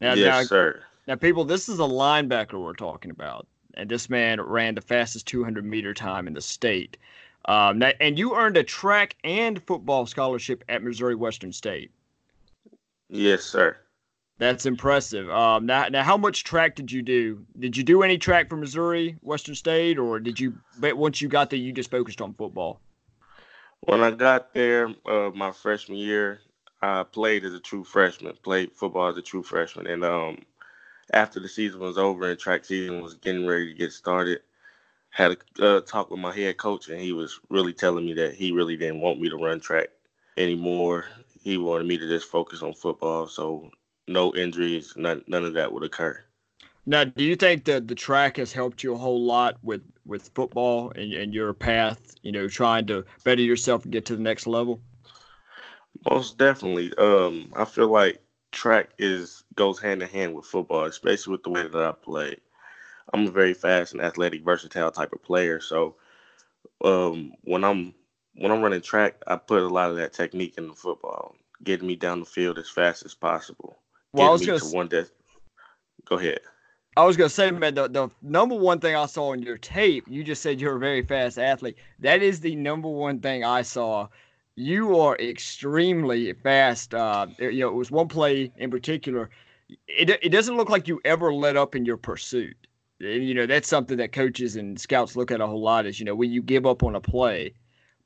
Now, yes, now, sir. now, people, this is a linebacker we're talking about, and this man ran the fastest 200 meter time in the state. Um, now, and you earned a track and football scholarship at Missouri Western State. Yes, sir. That's impressive. Um, now, now, how much track did you do? Did you do any track for Missouri Western State, or did you? But once you got there, you just focused on football. When I got there, uh, my freshman year, I played as a true freshman. Played football as a true freshman, and um, after the season was over and track season was getting ready to get started, had a uh, talk with my head coach, and he was really telling me that he really didn't want me to run track anymore. He wanted me to just focus on football, so no injuries, none, none of that would occur. Now, do you think that the track has helped you a whole lot with with football and, and your path? You know, trying to better yourself and get to the next level. Most definitely. Um, I feel like track is goes hand in hand with football, especially with the way that I play. I'm a very fast and athletic, versatile type of player. So um, when I'm when I'm running track, I put a lot of that technique in the football, getting me down the field as fast as possible. Well, I was me gonna to one Go ahead. I was gonna say, man, the, the number one thing I saw on your tape, you just said you're a very fast athlete. That is the number one thing I saw. You are extremely fast. Uh, you know, it was one play in particular. It, it doesn't look like you ever let up in your pursuit. And, you know, that's something that coaches and scouts look at a whole lot is, you know, when you give up on a play.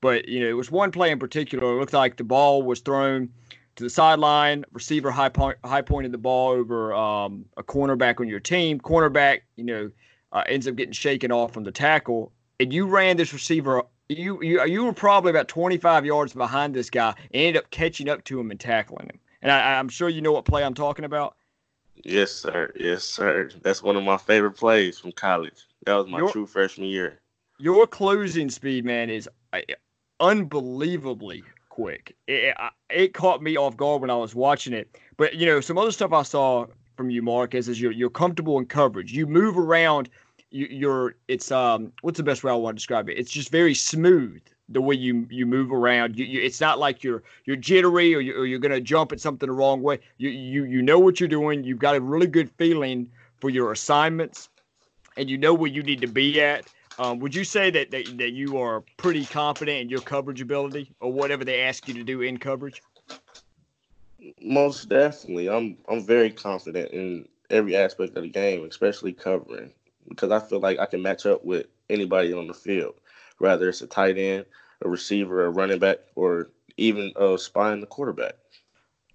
But, you know, it was one play in particular. It looked like the ball was thrown to the sideline. Receiver high point, high pointed the ball over um, a cornerback on your team. Cornerback, you know, uh, ends up getting shaken off from the tackle, and you ran this receiver. You you you were probably about 25 yards behind this guy, and ended up catching up to him and tackling him. And I, I'm sure you know what play I'm talking about. Yes, sir. Yes, sir. That's one of my favorite plays from college. That was my Your- true freshman year. Your closing speed, man, is unbelievably quick. It, it caught me off guard when I was watching it. But you know, some other stuff I saw from you, Marcus, is you're you're comfortable in coverage. You move around. You, you're it's um what's the best way I want to describe it? It's just very smooth the way you you move around. You, you it's not like you're you're jittery or, you, you're gonna jump at something the wrong way. You you you know what you're doing. You've got a really good feeling for your assignments, and you know where you need to be at. Um, would you say that, that that you are pretty confident in your coverage ability or whatever they ask you to do in coverage? Most definitely. I'm I'm very confident in every aspect of the game, especially covering, because I feel like I can match up with anybody on the field, whether it's a tight end, a receiver, a running back, or even a spy spying the quarterback.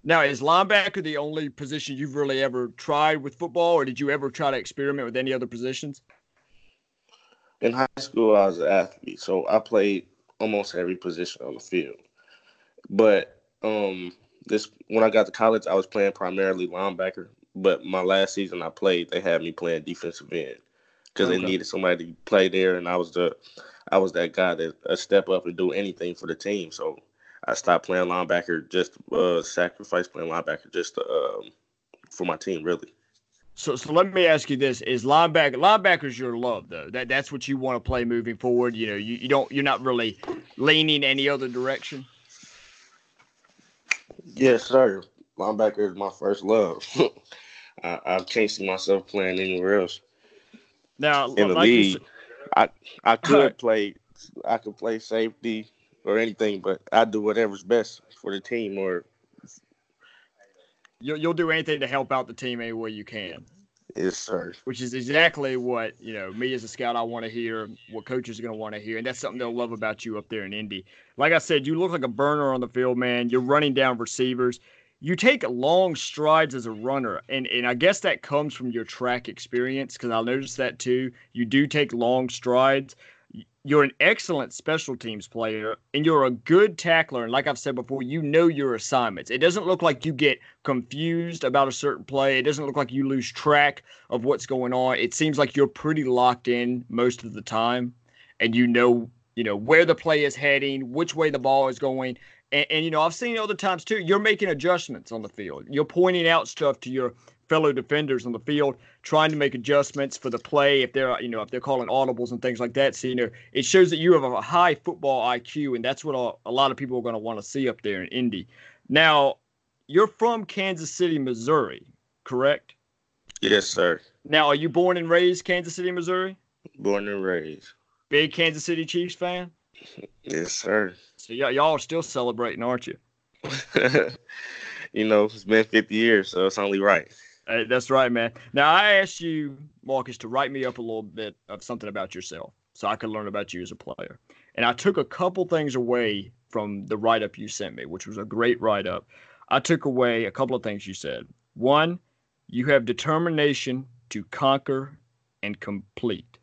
Now, is linebacker the only position you've really ever tried with football, or did you ever try to experiment with any other positions? In high school, I was an athlete, so I played almost every position on the field. But um, this when I got to college, I was playing primarily linebacker. But my last season I played, they had me playing defensive end because Okay. they needed somebody to play there, and I was the I was that guy that uh, step up and do anything for the team. So I stopped playing linebacker, just uh, sacrifice playing linebacker just to, um, for my team, really. So, so let me ask you this: Is linebacker linebackers your love though? That that's what you want to play moving forward. You know, you, you don't you're not really leaning any other direction. Yes, sir. Linebacker is my first love. *laughs* I, I can't see myself playing anywhere else. Now, in the like league. I I could play I could play safety or anything, but I do whatever's best for the team or You'll, you'll do anything to help out the team any way you can, yes, sir. which is exactly what you know me as a scout I want to hear, what coaches are going to want to hear, and that's something they'll love about you up there in Indy. Like I said, you look like a burner on the field, man. You're running down receivers. You take long strides as a runner, and and I guess that comes from your track experience because I noticed that too. You do take long strides. You're an excellent special teams player and you're a good tackler. And like I've said before, you know your assignments. It doesn't look like you get confused about a certain play. It doesn't look like you lose track of what's going on. It seems like you're pretty locked in most of the time and you know, you know, where the play is heading, which way the ball is going. And, and, you know, I've seen other times too. You're making adjustments on the field. You're pointing out stuff to your fellow defenders on the field, trying to make adjustments for the play if they're, you know, if they're calling audibles and things like that. So, you know, it shows that you have a high football IQ, and that's what a, a lot of people are going to want to see up there in Indy. Now, you're from Kansas City, Missouri, correct? Yes, sir. Now, are you born and raised Kansas City, Missouri? Born and raised. Big Kansas City Chiefs fan? Yes, sir. So y- y'all are still celebrating, aren't you? *laughs* you know, it's been 50 years, so it's only right. Uh, that's right, man. Now I asked you, Marcus, to write me up a little bit of something about yourself, so I could learn about you as a player. And I took a couple things away from the write up you sent me, which was a great write up. I took away a couple of things you said. One, you have determination to conquer and complete.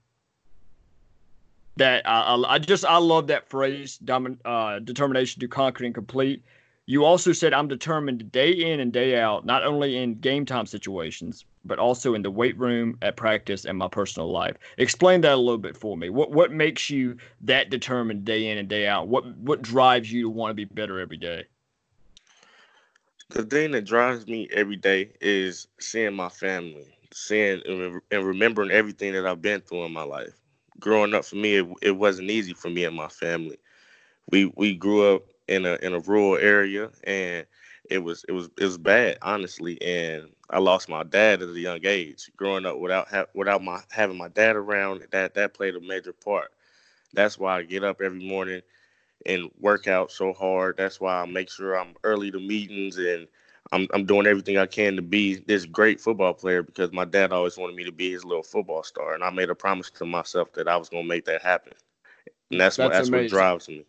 That I, I, I just I love that phrase, domin, uh, determination to conquer and complete. You also said I'm determined day in and day out, not only in game time situations, but also in the weight room, at practice, and my personal life. Explain that a little bit for me. What what makes you that determined day in and day out? What what drives you to want to be better every day? The thing that drives me every day is seeing my family, seeing and remembering everything that I've been through in my life growing up for me, it, it wasn't easy for me and my family. We we grew up in a in a rural area, and it was it was it was bad, honestly. And I lost my dad at a young age. Growing up without ha- without my having my dad around, that that played a major part. That's why I get up every morning and work out so hard. That's why I make sure I'm early to meetings and I'm I'm doing everything I can to be this great football player because my dad always wanted me to be his little football star, and I made a promise to myself that I was going to make that happen. And that's, that's what that's amazing. what drives me.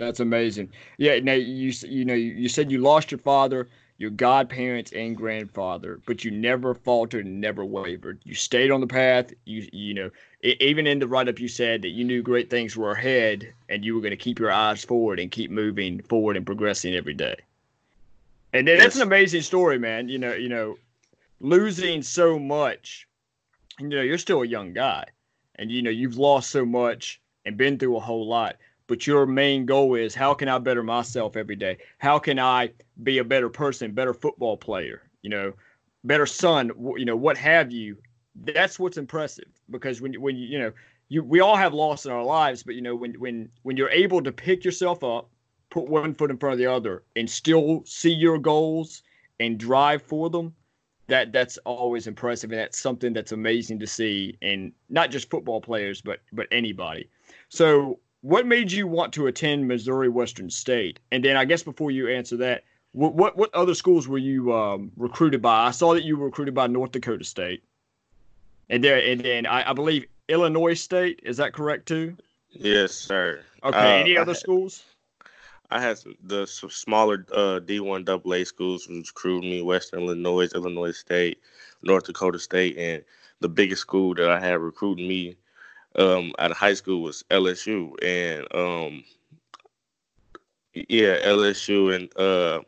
That's amazing. Yeah. Now you you know you said you lost your father, your godparents, and grandfather, but you never faltered and never wavered. You stayed on the path. You you know even in the write up you said that you knew great things were ahead, and you were going to keep your eyes forward and keep moving forward and progressing every day. And that's yes. an amazing story, man. You know, you know, losing so much. You know, you're still a young guy, and you know you've lost so much and been through a whole lot. But your main goal is how can I better myself every day? How can I be a better person, better football player? You know, better son. You know, what have you? That's what's impressive because when when you you know you we all have loss in our lives, but you know when when when you're able to pick yourself up put one foot in front of the other and still see your goals and drive for them that that's always impressive and that's something that's amazing to see and not just football players but but anybody so what made you want to attend missouri western state? And then i guess before you answer that what what, what other schools were you um, recruited by? I saw that you were recruited by north dakota state. And there and then I, I believe illinois state is that correct too? Yes sir. Okay uh, any other schools? I had some, the some smaller uh, D1 AA schools recruited me: Western Illinois, Illinois State, North Dakota State, and the biggest school that I had recruiting me um, out of high school was LSU. And um, yeah, LSU, and uh,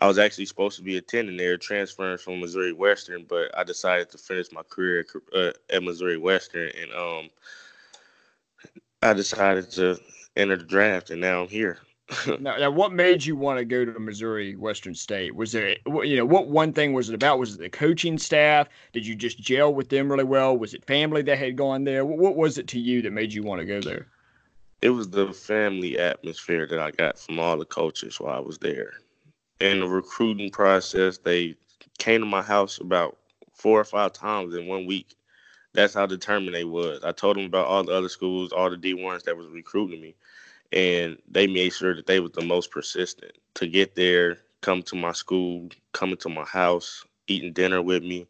I was actually supposed to be attending there, transferring from Missouri Western, but I decided to finish my career uh, at Missouri Western, and um, I decided to enter the draft, and now I'm here. *laughs* now, now, what made you want to go to Missouri Western State? Was there, you know, what one thing was it about? Was it the coaching staff? Did you just gel with them really well? Was it family that had gone there? What, what was it to you that made you want to go there? It was the family atmosphere that I got from all the coaches while I was there. In the recruiting process, they came to my house about four or five times in one week. That's how determined they was. I told them about all the other schools, all the D1s that was recruiting me and they made sure that they was the most persistent to get there, come to my school, coming to my house, eating dinner with me,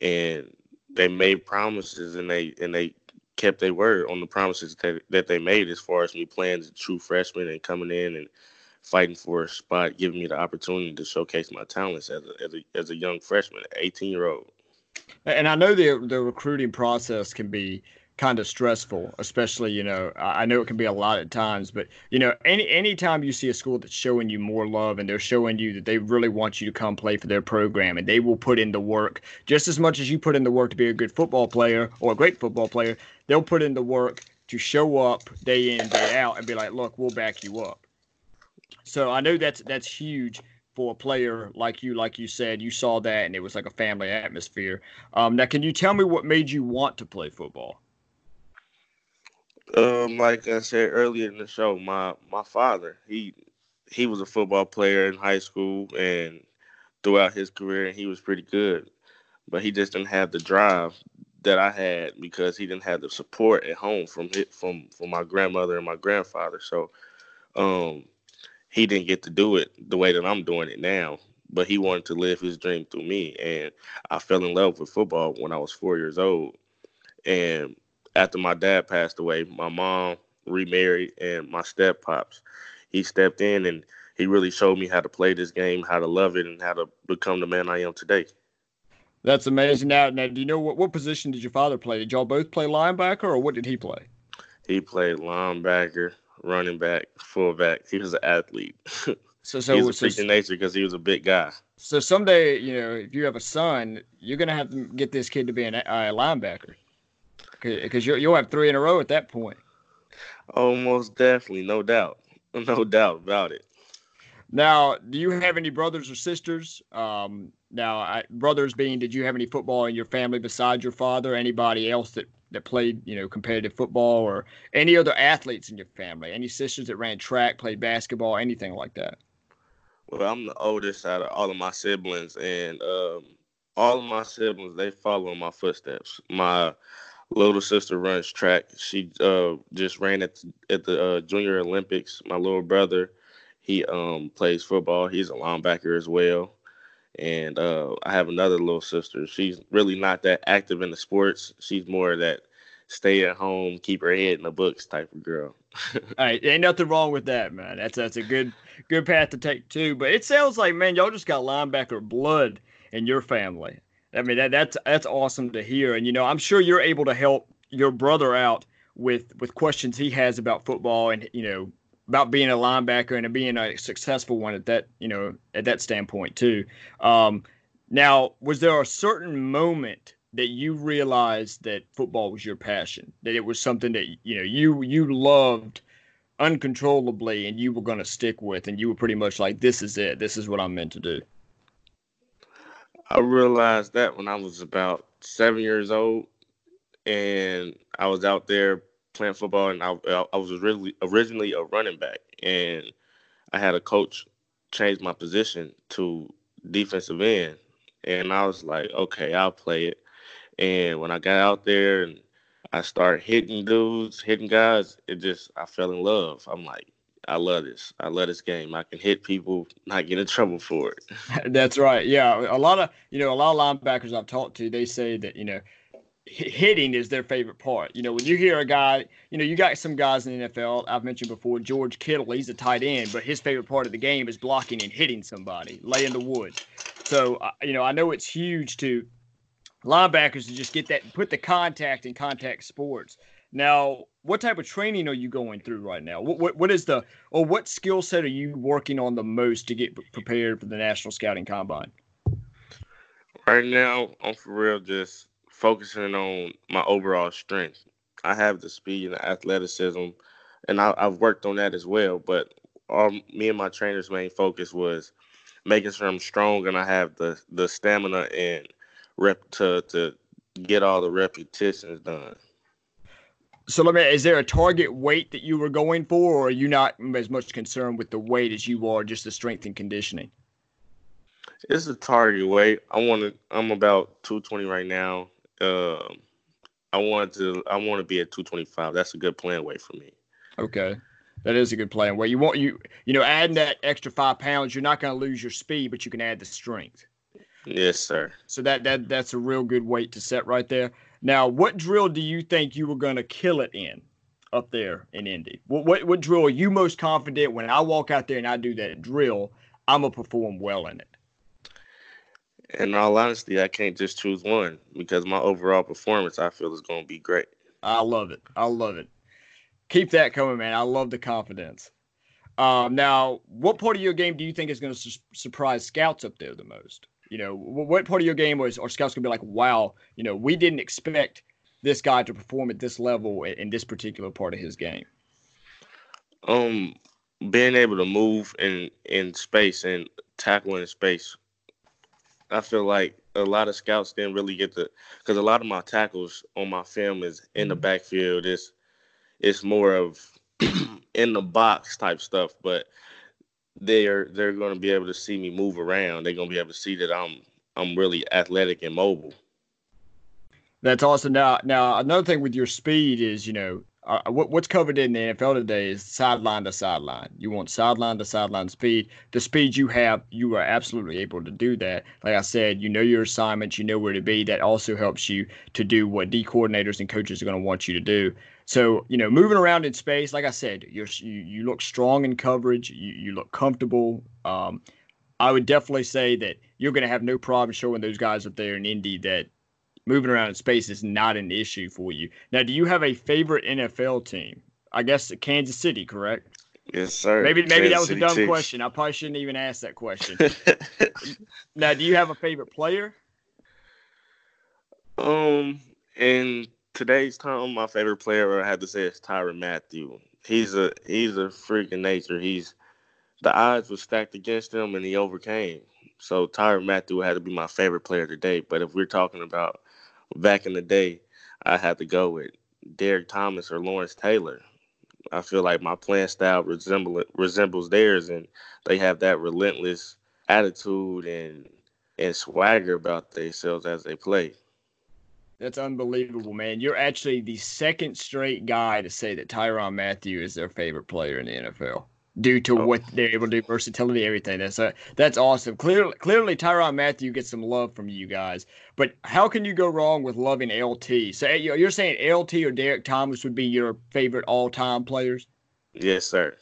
and they made promises and they and they kept their word on the promises that, that they made as far as me playing as a true freshman and coming in and fighting for a spot, giving me the opportunity to showcase my talents as a as a, as a young freshman, 18 year old. And I know the the recruiting process can be kind of stressful, especially, you know, I know it can be a lot at times, but you know, any anytime you see a school that's showing you more love and they're showing you that they really want you to come play for their program and they will put in the work just as much as you put in the work to be a good football player or a great football player, they'll put in the work to show up day in, day out and be like, look, we'll back you up. So I know that's that's huge for a player like you, like you said, you saw that and it was like a family atmosphere. Um, now, can you tell me what made you want to play football? Um, like I said earlier in the show, my my father he he was a football player in high school and throughout his career, and he was pretty good, but he just didn't have the drive that I had because he didn't have the support at home from from from my grandmother and my grandfather. So, um, he didn't get to do it the way that I'm doing it now. But he wanted to live his dream through me, and I fell in love with football when I was four years old. And after my dad passed away, my mom remarried, and my step pops, he stepped in and he really showed me how to play this game, how to love it, and how to become the man I am today. That's amazing. Now, now, do you know what, what position did your father play? Did y'all both play linebacker, or what did he play? He played linebacker, running back, fullback. He was an athlete. *laughs* So, so He's a so, freak of nature because he was a big guy. so someday, you know, if you have a son, you're gonna have to get this kid to be an, a linebacker, because you'll have three in a row at that point. Almost definitely, no doubt, *laughs* no doubt about it. Now, do you have any brothers or sisters? Um, now, I, brothers being, did you have any football in your family besides your father? Anybody else that that played, you know, competitive football, or any other athletes in your family? Any sisters that ran track, played basketball, anything like that? Well, I'm the oldest out of all of my siblings, and um, all of my siblings they follow in my footsteps. My little sister runs track. She uh, just ran at at the uh, Junior Olympics. My little brother, he um, plays football. He's a linebacker as well. And uh, I have another little sister. She's really not that active in the sports. She's more that stay at home, keep her head in the books type of girl. *laughs* All right, ain't nothing wrong with that, man. That's that's a good good path to take too. But it sounds like, man, y'all just got linebacker blood in your family. I mean, that that's that's awesome to hear. And you know, I'm sure you're able to help your brother out with with questions he has about football and you know about being a linebacker and being a successful one at that you know at that standpoint too. Um, now, was there a certain moment that you realized that football was your passion, that it was something that you know you you loved uncontrollably and you were going to stick with, and you were pretty much like, "This is it. This is what I'm meant to do." I realized that when I was about seven years old, and I was out there playing football, and I, I was originally originally a running back, and I had a coach change my position to defensive end, and I was like, okay, I'll play it. And when I got out there and I started hitting dudes, hitting guys, it just I fell in love. I'm like, I love this. I love this game. I can hit people, not get in trouble for it. *laughs* That's right. Yeah, a lot of you know a lot of linebackers I've talked to, they say that you know hitting is their favorite part. You know, when you hear a guy, you know, you got some guys in the NFL. I've mentioned before, George Kittle. He's a tight end, but his favorite part of the game is blocking and hitting somebody, laying the wood. So, uh, you know, I know it's huge to linebackers to just get that, put the contact in contact sports. Now, what type of training are you going through right now? What what, what is the or what skill set are you working on the most to get prepared for the National Scouting Combine? Right now, I'm for real just focusing on my overall strength. I have the speed and the athleticism, and I, have worked on that as well. But me and my trainer's main focus was making sure I'm strong and I have the the stamina and rep to to get all the repetitions done. So let me. Is there a target weight that you were going for, or are you not as much concerned with the weight as you are just the strength and conditioning? It's a target weight. I want to. I'm about 220 right now. Um, I want to. I want to be at 225. That's a good plan weight for me. Okay, that is a good plan weight. You want you you know adding that extra five pounds. You're not going to lose your speed, but you can add the strength. Yes, sir. So that that that's a real good weight to set right there. Now, what drill do you think you were going to kill it in up there in Indy? What, what what drill are you most confident when I walk out there and I do that drill? I'm gonna perform well in it in all honesty, I can't just choose one because my overall performance I feel is going to be great. I love it. I love it. Keep that coming, man. I love the confidence. Um, now, what part of your game do you think is going to su- surprise scouts up there the most? You know, what part of your game was, are scouts to be like, wow, you know, we didn't expect this guy to perform at this level in, in this particular part of his game? Um, being able to move in in space and tackle in space. I feel like a lot of scouts didn't really get the because a lot of my tackles on my film is in the backfield. It's it's more of *clears throat* in the box type stuff, but they're they're going to be able to see me move around. They're going to be able to see that I'm I'm really athletic and mobile. That's awesome. Now, now another thing with your speed is, you know, uh, what, what's covered in the NFL today is sideline to sideline. You want sideline to sideline speed. The speed you have, you are absolutely able to do that. Like I said, you know your assignments, you know where to be. That also helps you to do what D coordinators and coaches are going to want you to do. So, you know, moving around in space, like I said, you're, you you look strong in coverage. You, you look comfortable. Um, I would definitely say that you're going to have no problem showing those guys up there in Indy that moving around in space is not an issue for you. Now, do you have a favorite NFL team? I guess Kansas City, correct? Yes, sir. Maybe maybe Kansas that was City a dumb Chiefs. question. I probably shouldn't even ask that question. *laughs* now, do you have a favorite player? Um, in today's time, my favorite player I have to say is Tyrann Mathieu. He's a he's a freak of nature. He's the odds were stacked against him, and he overcame. So Tyrann Mathieu had to be my favorite player today. But if we're talking about back in the day, I had to go with Derrick Thomas or Lawrence Taylor. I feel like my playing style resemble resembles theirs, and they have that relentless attitude and and swagger about themselves as they play. That's unbelievable, man. You're actually the second straight guy to say that Tyrann Mathieu is their favorite player in the NFL due to Oh. what they're able to do, versatility, everything. That's uh, that's awesome. Clearly, clearly, Tyrann Mathieu gets some love from you guys. But how can you go wrong with loving LT? So you're you're saying LT or Derrick Thomas would be your favorite all-time players? Yes, sir.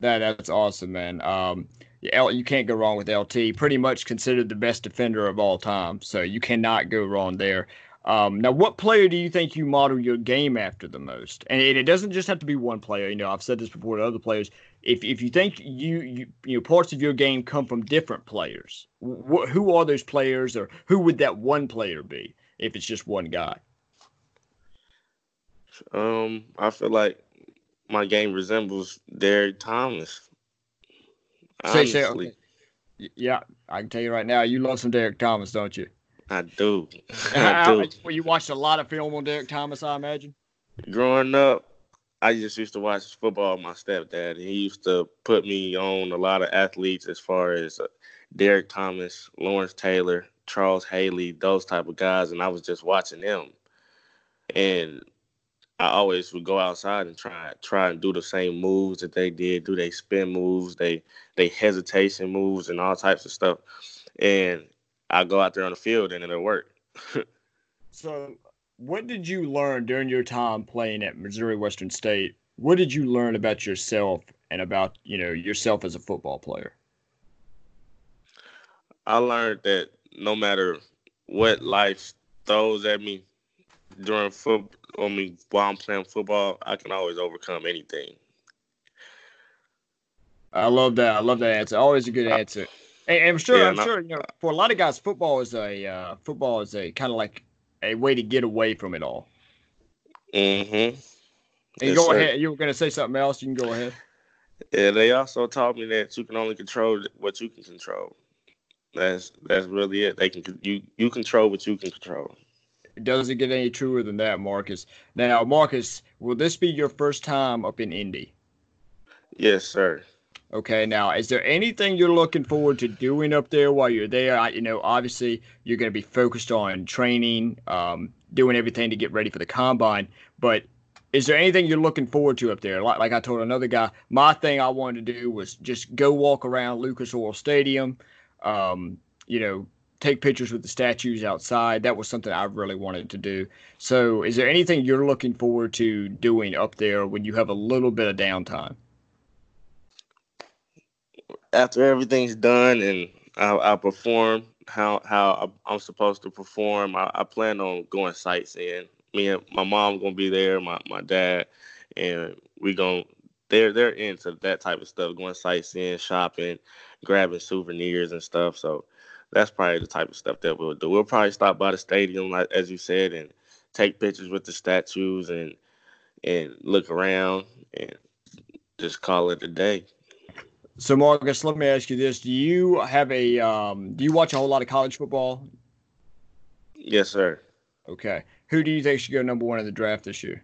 That that's awesome, man. Um, you can't go wrong with LT. Pretty much considered the best defender of all time, so you cannot go wrong there. Um, now, what player do you think you model your game after the most? And it, it doesn't just have to be one player. You know, I've said this before to other players. If if you think you you you know parts of your game come from different players, wh- who are those players, or who would that one player be if it's just one guy? Um, I feel like my game resembles Derrick Thomas. Say- say, okay. Yeah, I can tell you right now, you love some Derrick Thomas, don't you? I do. *laughs* I do. well, you watched a lot of film on Derrick Thomas, I imagine. Growing up, I just used to watch football with my stepdad. and He used to put me on a lot of athletes as far as uh, Derrick Thomas, Lawrence Taylor, Charles Haley, those type of guys, and I was just watching them. And I always would go outside and try try and do the same moves that they did, do they spin moves, they they hesitation moves and all types of stuff. And I go out there on the field and it'll work. *laughs* So, what did you learn during your time playing at Missouri Western State? What did you learn about yourself and about you know yourself as a football player? I learned that no matter what life throws at me during football, I mean, while I'm playing football, I can always overcome anything. I love that. I love that answer. Always a good answer. And, I'm sure. Yeah, I'm no- sure. You know, for a lot of guys, football is a uh, football is a kind of like a way to get away from it all. Mm-hmm. And Yes, go sir. ahead. You were going to say something else. You can go ahead. Yeah, they also taught me that you can only control what you can control. That's that's really it. They can you you control what you can control. It doesn't get any truer than that, Marcus. Now, Marcus, will this be your first time up in Indy? Yes, sir. Okay, now is there anything you're looking forward to doing up there while you're there? I, you know, obviously you're going to be focused on training, um, doing everything to get ready for the combine. But is there anything you're looking forward to up there? Like, like I told another guy, my thing I wanted to do was just go walk around Lucas Oil Stadium, um, you know, take pictures with the statues outside. That was something I really wanted to do. So, is there anything you're looking forward to doing up there when you have a little bit of downtime? After everything's done and I, I perform how how I'm supposed to perform, I, I plan on going sightseeing, me and my mom gonna be there, my my dad, and we gonna they're they're into that type of stuff, going sightseeing, shopping, grabbing souvenirs and stuff. So that's probably the type of stuff that we'll do. We'll probably stop by the stadium, like as you said, and take pictures with the statues and and look around and just call it a day. So Marcus, let me ask you this: Do you have a um, do you watch a whole lot of college football? Yes, sir. Okay. Who do you think should go number one in the draft this year?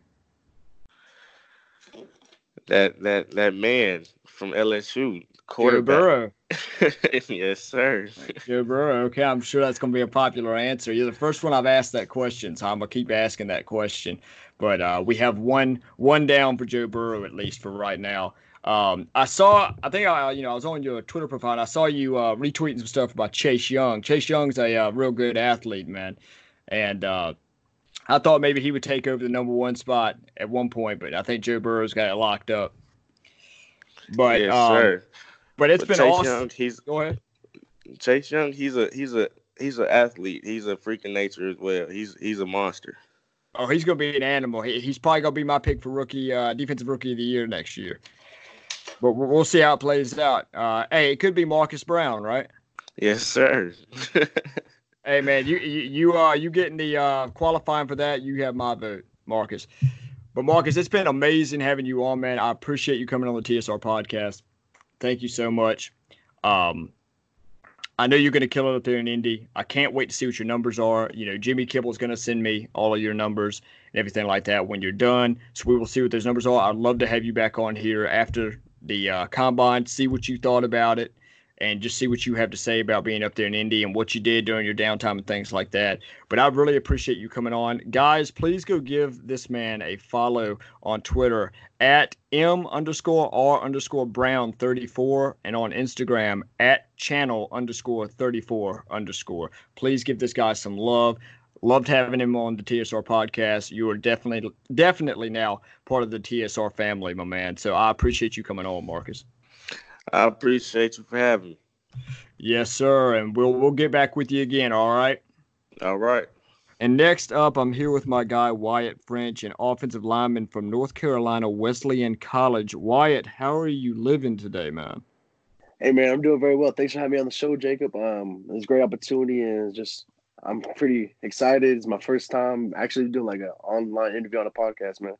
That that that man from LSU, Joe quarterback. Burrow. *laughs* yes, sir. Joe Burrow. Okay, I'm sure that's going to be a popular answer. You're the first one I've asked that question, so I'm gonna keep asking that question. But uh, we have one one down for Joe Burrow at least for right now. Um, I saw, I think I, you know, I was on your Twitter profile. And I saw you uh, retweeting some stuff about Chase Young. Chase Young's a uh, real good athlete, man, and uh, I thought maybe he would take over the number one spot at one point, but I think Joe Burrow's got it locked up. But yes, um, sir. but it's But been Chase awesome. Young, he's Go ahead. Chase Young. He's a he's a he's an athlete. He's a freaking nature as well. He's he's a monster. Oh, he's going to be an animal. He, he's probably going to be my pick for rookie, uh, defensive rookie of the year next year. But we'll, see how it plays out. Uh, hey, it could be Marcus Brown, right? Yes, sir. *laughs* Hey, man, you you you uh you getting the uh, qualifying for that? You have my vote, Marcus. But Marcus, it's been amazing having you on, man. I appreciate you coming on the TSR podcast. Thank you so much. Um, I know you're going to kill it up there in Indy. I can't wait to see what your numbers are. You know, Jimmy Kibble's going to send me all of your numbers and everything like that when you're done. So we will see what those numbers are. I'd love to have you back on here after the uh, combine, see what you thought about it, and just see what you have to say about being up there in Indy and what you did during your downtime and things like that. But I really appreciate you coming on. Guys, please go give this man a follow on Twitter at M underscore R underscore Brown 34 and on Instagram at channel underscore 34 underscore. Please give this guy some love. Loved having him on the TSR podcast. You are definitely definitely now part of the TSR family, my man. So I appreciate you coming on, Marcus. I appreciate you for having me. Yes, sir. And we'll we'll get back with you again, all right? All right. And next up, I'm here with my guy Wyatt French, an offensive lineman from North Carolina Wesleyan College. Wyatt, how are you living today, man? Hey man, I'm doing very well. Thanks for having me on the show, Jacob. Um, it's a great opportunity, and just I'm pretty excited. It's my first time actually doing like an online interview on a podcast, man.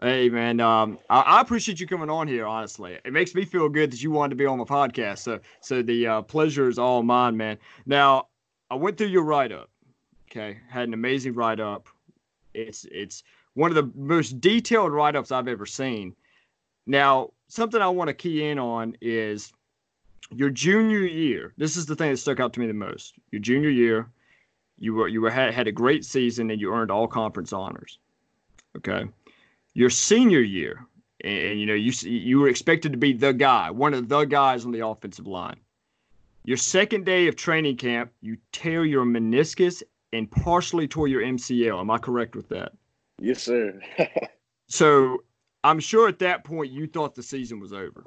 Hey, man. Um, I, I appreciate you coming on here. Honestly, it makes me feel good that you wanted to be on the podcast. So, so the uh, pleasure is all mine, man. Now, I went through your write up. Okay, had an amazing write up. It's it's one of the most detailed write ups I've ever seen. Now, something I want to key in on is your junior year. This is the thing that stuck out to me the most. Your junior year, you were you were had, had a great season and you earned all conference honors. Okay, your senior year, and, and, you know you you were expected to be the guy, one of the guys on the offensive line. Your second day of training camp, you tear your meniscus and partially tore your MCL. Am I correct with that? Yes, sir. *laughs* So I'm sure at that point you thought the season was over.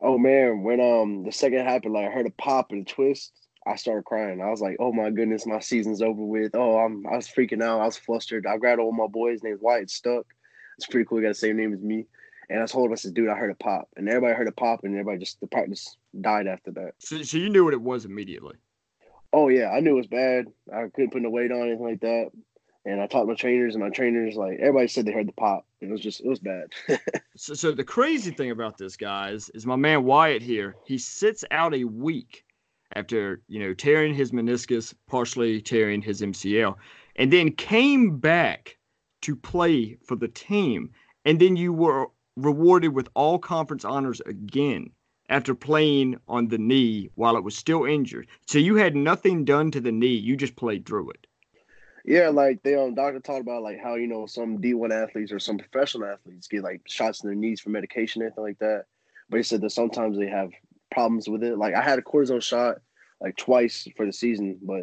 oh man, when um the second happened, like I heard a pop and a twist, I started crying. I was like, "Oh my goodness, my season's over with." Oh, I'm I was freaking out. I was flustered. I grabbed all my boys. Named Wyatt Stuck. It's pretty cool. He got the same name as me. And I told him, I said, "Dude, I heard a pop," and everybody heard a pop, and everybody just the practice died after that. So, so you knew what it was immediately. Oh yeah, I knew it was bad. I couldn't put no weight on anything like that. And I talked to my trainers, and my trainers like everybody said they heard the pop. It was just it was bad. *laughs* So, so the crazy thing about this, guys, is my man Wyatt here. He sits out a week after you know tearing his meniscus, partially tearing his MCL, and then came back to play for the team. And then you were rewarded with all conference honors again after playing on the knee while it was still injured. So you had nothing done to the knee. You just played through it. yeah, like they um doctor talked about like how you know some D one athletes or some professional athletes get like shots in their knees for medication anything like that. But he said that sometimes they have problems with it. Like I had a cortisone shot like twice for the season, but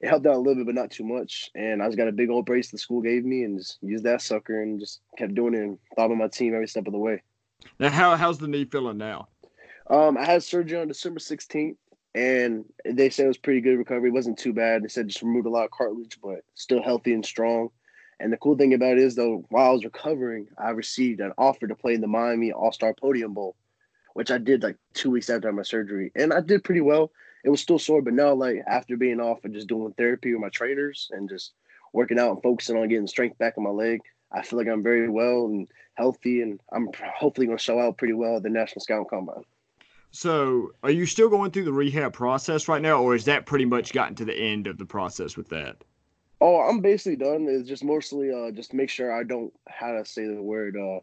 it helped out a little bit, but not too much. And I just got a big old brace the school gave me and just used that sucker and just kept doing it and thought of my team every step of the way. Now, how how's the knee feeling now? Um, I had surgery on December 16th, and they said it was pretty good recovery. It wasn't too bad. They said just removed a lot of cartilage, but still healthy and strong. And the cool thing about it is, though, while I was recovering, I received an offer to play in the Miami All Star Podium Bowl, which I did like two weeks after my surgery, and I did pretty well. It was still sore, but now, like after being off and just doing therapy with my trainers and just working out and focusing on getting strength back in my leg, I feel like I'm very well and healthy, and I'm hopefully going to show out pretty well at the National Scout Combine. So, are you still going through the rehab process right now, or is that pretty much gotten to the end of the process with that? Oh, I'm basically done. It's just mostly uh just make sure I don't how to say the word uh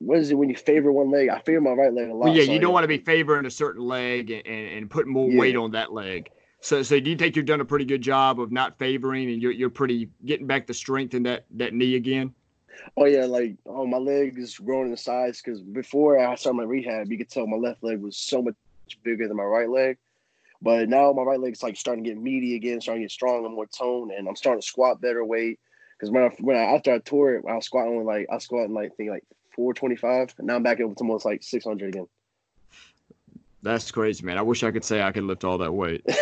what is it when you favor one leg? I favor my right leg a lot. Well, yeah, so you don't want to be favoring a certain leg and, and, and putting more Yeah. weight on that leg. So, so do you think you've done a pretty good job of not favoring, and you're you're pretty getting back the strength in that that knee again? Oh yeah, like oh my leg is growing in size because before I started my rehab, you could tell my left leg was so much bigger than my right leg. But now my right leg's like starting to get meaty again, starting to get strong and more toned, and I'm starting to squat better weight. Because when I, when I after I tore it, I was squatting with like I was squatting like think like 425. and Now I'm back up to almost like 600 again. That's crazy, man. I wish I could say I could lift all that weight. *laughs*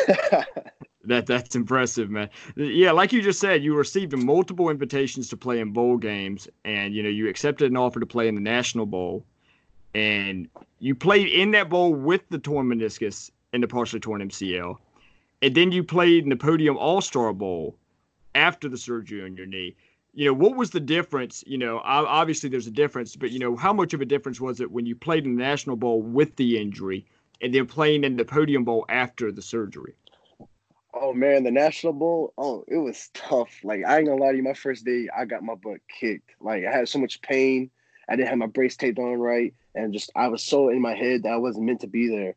That that's impressive, man. Yeah, like you just said, you received multiple invitations to play in bowl games, and you know you accepted an offer to play in the National Bowl, and you played in that bowl with the torn meniscus and the partially torn MCL, and then you played in the Podium All Star Bowl after the surgery on your knee. You know what was the difference? You know, obviously there's a difference, but you know how much of a difference was it when you played in the National Bowl with the injury, and then playing in the Podium Bowl after the surgery? Oh man, the National Bowl. Oh, it was tough. Like I ain't gonna lie to you, my first day I got my butt kicked. Like I had so much pain. I didn't have my brace taped on right, and just I was so in my head that I wasn't meant to be there.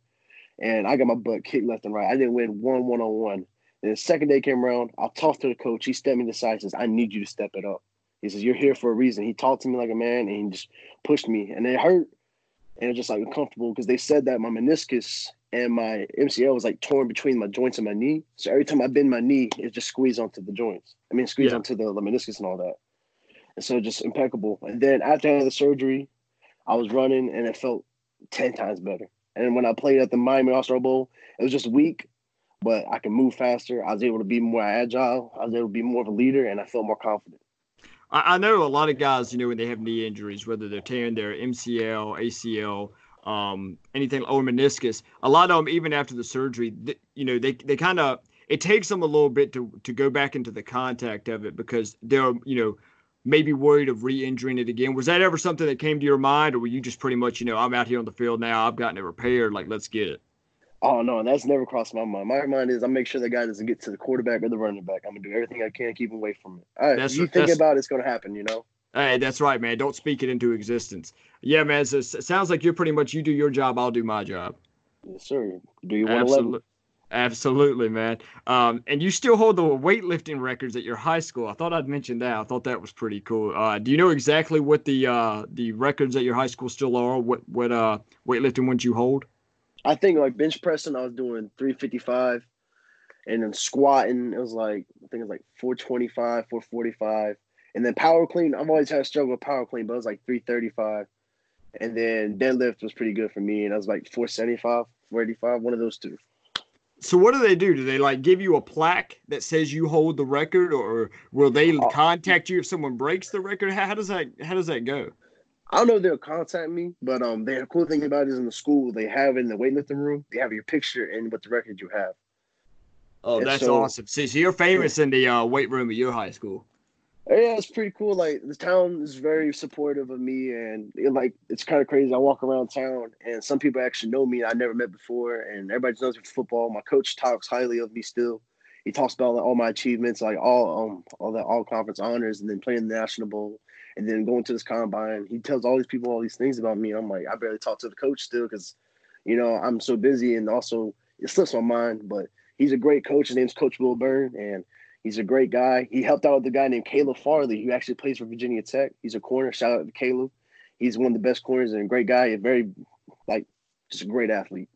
And I got my butt kicked left and right. I didn't win one one on one. Then the second day came around. I talked to the coach. He stepped me to the side. Says, "I need you to step it up." He says, "You're here for a reason." He talked to me like a man, and he just pushed me, and it hurt, and it was just like uncomfortable because they said that my meniscus and my MCL was like torn between my joints and my knee. So every time I bend my knee, it just squeezed onto the joints. I mean, squeeze Yeah. onto the, the meniscus and all that. And so just impeccable. And then after I had the surgery, I was running and it felt 10 times better. And when I played at the Miami All Star Bowl, it was just weak, but I can move faster. I was able to be more agile. I was able to be more of a leader and I felt more confident. I, I know a lot of guys, you know, when they have knee injuries, whether they're tearing their MCL, ACL, um, anything or meniscus, a lot of them, even after the surgery, th- you know, they they kind of it takes them a little bit to to go back into the contact of it because they're you know maybe worried of re-injuring it again. Was that ever something that came to your mind, or were you just pretty much, you know, I'm out here on the field now, I've gotten it repaired, like let's get it. Oh no, that's never crossed my mind. My mind is I make sure the guy doesn't get to the quarterback or the running back. I'm gonna do everything I can to keep him away from it. All right, That's- you think about it, it's gonna happen, you know. Hey, that's right, man. Don't speak it into existence. Yeah, man. So it sounds like you're pretty much you do your job, I'll do my job. Yes, sir. Do you want to Absolutely. Absolutely, man. Um, and you still hold the weightlifting records at your high school. I thought I'd mention that. I thought that was pretty cool. Uh, do you know exactly what the uh, the records at your high school still are? What what uh, weightlifting ones you hold? I think like bench pressing, I was doing 355, and then squatting, it was like I think it was like 425, 445, and then power clean. I've always had a struggle with power clean, but it was like 335, and then deadlift was pretty good for me, and I was like 475, 485, one of those two. So what do they do? Do they like give you a plaque that says you hold the record, or will they Uh, contact you if someone breaks the record? How, how does that how does that go? I don't know if they'll contact me, but um, the cool thing about it is in the school they have in the weightlifting room, they have your picture and what the record you have. Oh, Yeah, that's so- awesome. See, so you're famous in the uh, weight room of your high school. Yeah, it's pretty cool. Like the town is very supportive of me, and it, like it's kind of crazy. I walk around town, and some people actually know me I never met before, and everybody knows me for football. My coach talks highly of me still. He talks about like, all my achievements, like all um all the all conference honors, and then playing the national bowl, and then going to this combine. He tells all these people all these things about me. I'm like, I barely talk to the coach still because, you know, I'm so busy, and also it slips my mind. But he's a great coach. His name's Coach Will Byrne, and He's a great guy. He helped out with a guy named Caleb Farley, who actually plays for Virginia Tech. He's a corner. Shout out to Caleb. He's one of the best corners and a great guy. A very, like, just a great athlete.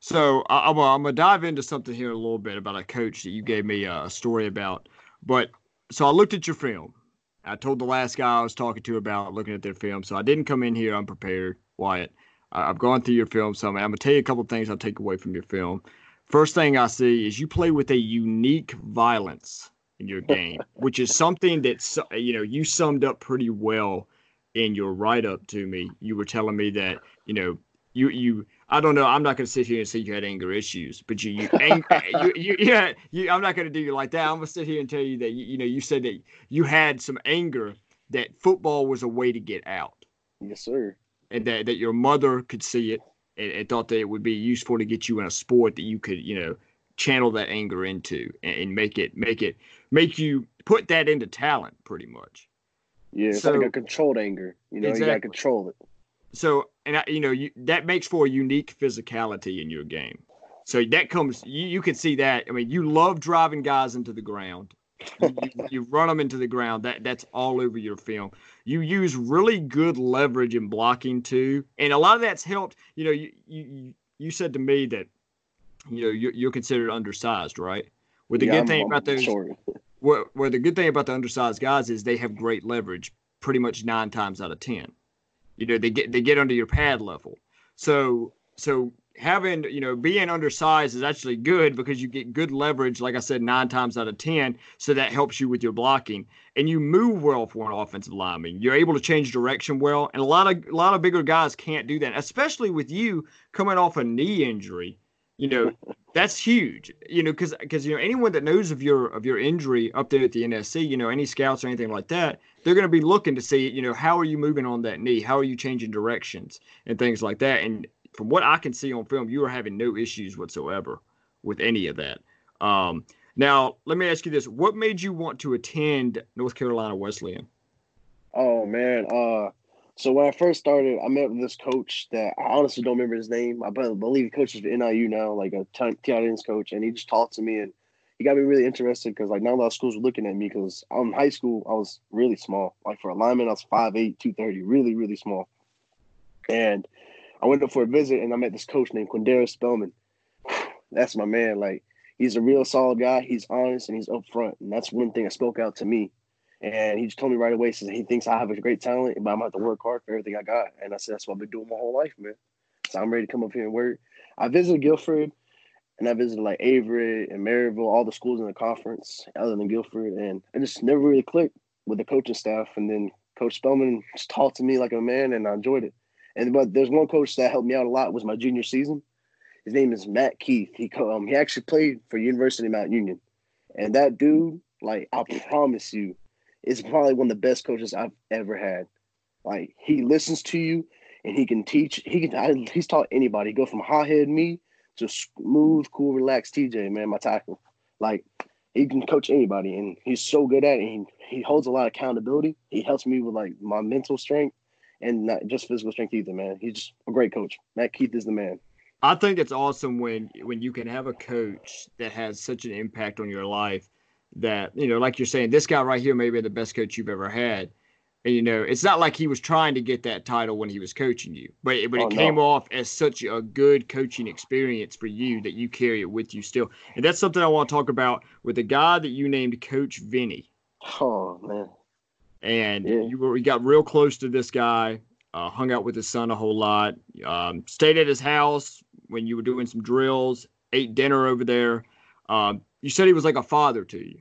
So I, I'm gonna, dive into something here a little bit about a coach that you gave me uh, a story about. But so I looked at your film. I told the last guy I was talking to about looking at their film. So I didn't come in here unprepared, Wyatt. I've gone through your film some. and I'm gonna tell you a couple things I'll take away from your film. First thing I see is you play with a unique violence in your game, *laughs* which is something that you know you summed up pretty well in your write up to me. You were telling me that you know you you I don't know. I'm not going to sit here and say you had anger issues, but you you, *laughs* ang- you, you yeah you, I'm not going to do you like that. I'm going to sit here and tell you that you, you know you said that you had some anger that football was a way to get out, Yes, sir. and that that your mother could see it and, and thought that it would be useful to get you in a sport that you could you know channel that anger into and, and make it make it make you put that into talent pretty much. Yeah, it's So- like a controlled anger. You know, you gotta control it. so and I, you know you, that makes for a unique physicality in your game. So that comes you, you can see that. I mean you love driving guys into the ground. You, you, *laughs* run them into the ground. That that's all over your film. You use really good leverage and blocking too. And a lot of that's helped you know you you, you said to me that you know you're, you're considered undersized right? Well the Yeah, good I'm- thing I'm about those short. where, where the good thing about the undersized guys is they have great leverage pretty much nine times out of ten. You know, they get they get under your pad level. So so having you know being undersized is actually good because you get good leverage, like I said, nine times out of ten. So that helps you with your blocking, and you move well for an offensive lineman. You're able to change direction well, and a lot of a lot of bigger guys can't do that, especially with you coming off a knee injury. You know, that's huge. You know, because because you know anyone that knows of your of your injury up there at the NSC, you know, any scouts or anything like that, they're going to be looking to see, you know, how are you moving on that knee? How are you changing directions and things like that? And from what I can see on film, you are having no issues whatsoever with any of that. Um, now, let me ask you this: What made you want to attend North Carolina Wesleyan? Oh man. Uh so when I first started, I met with this coach that I honestly don't remember his name. I be- believe he coaches for NIU now, like a tight coach, and he just talked to me and he got me really interested because like not a lot of schools were looking at me because in high school I was really small. Like for a lineman, I was 5'8", 230, really, really small. And I went up for a visit and I met this coach named Quindera Spellman. *sighs* That's my man. Like he's a real solid guy. He's honest and he's upfront, and that's one thing that spoke out to me. And he just told me right away, says he thinks I have a great talent, but I'm gonna have to work hard for everything I got. And I said, that's what I've been doing my whole life, man. So I'm ready to come up here and work. I visited Guilford and I visited like Averett and Maryville, all the schools in the conference other than Guilford. And I just never really clicked with the coaching staff. And then Coach Spellman just talked to me like a man and I enjoyed it. And but there's one coach that helped me out a lot was my junior season. His name is Matt Keith. He um, he actually played for University of Mount Union. And that dude, like I promise you, is probably one of the best coaches I've ever had. Like he listens to you and he can teach. He can. I, he's taught anybody. Go from hot head me to smooth, cool, relaxed TJ. Man, my tackle. Like he can coach anybody, and he's so good at it. He, he holds a lot of accountability. He helps me with like my mental strength and not just physical strength either. Man, he's just a great coach. Matt Keith is the man. I think it's awesome when when you can have a coach that has such an impact on your life that you know, like you're saying, this guy right here may be the best coach you've ever had. And you know, it's not like he was trying to get that title when he was coaching you, but it, but Oh, it came no. off as such a good coaching experience for you that you carry it with you still. And that's something I want to talk about with the guy that you named Coach Vinny. Oh man, and Yeah. you were we got real close to this guy. Uh, hung out with his son a whole lot. Um, stayed at his house when you were doing some drills. Ate dinner over there. Um, you said he was like a father to you,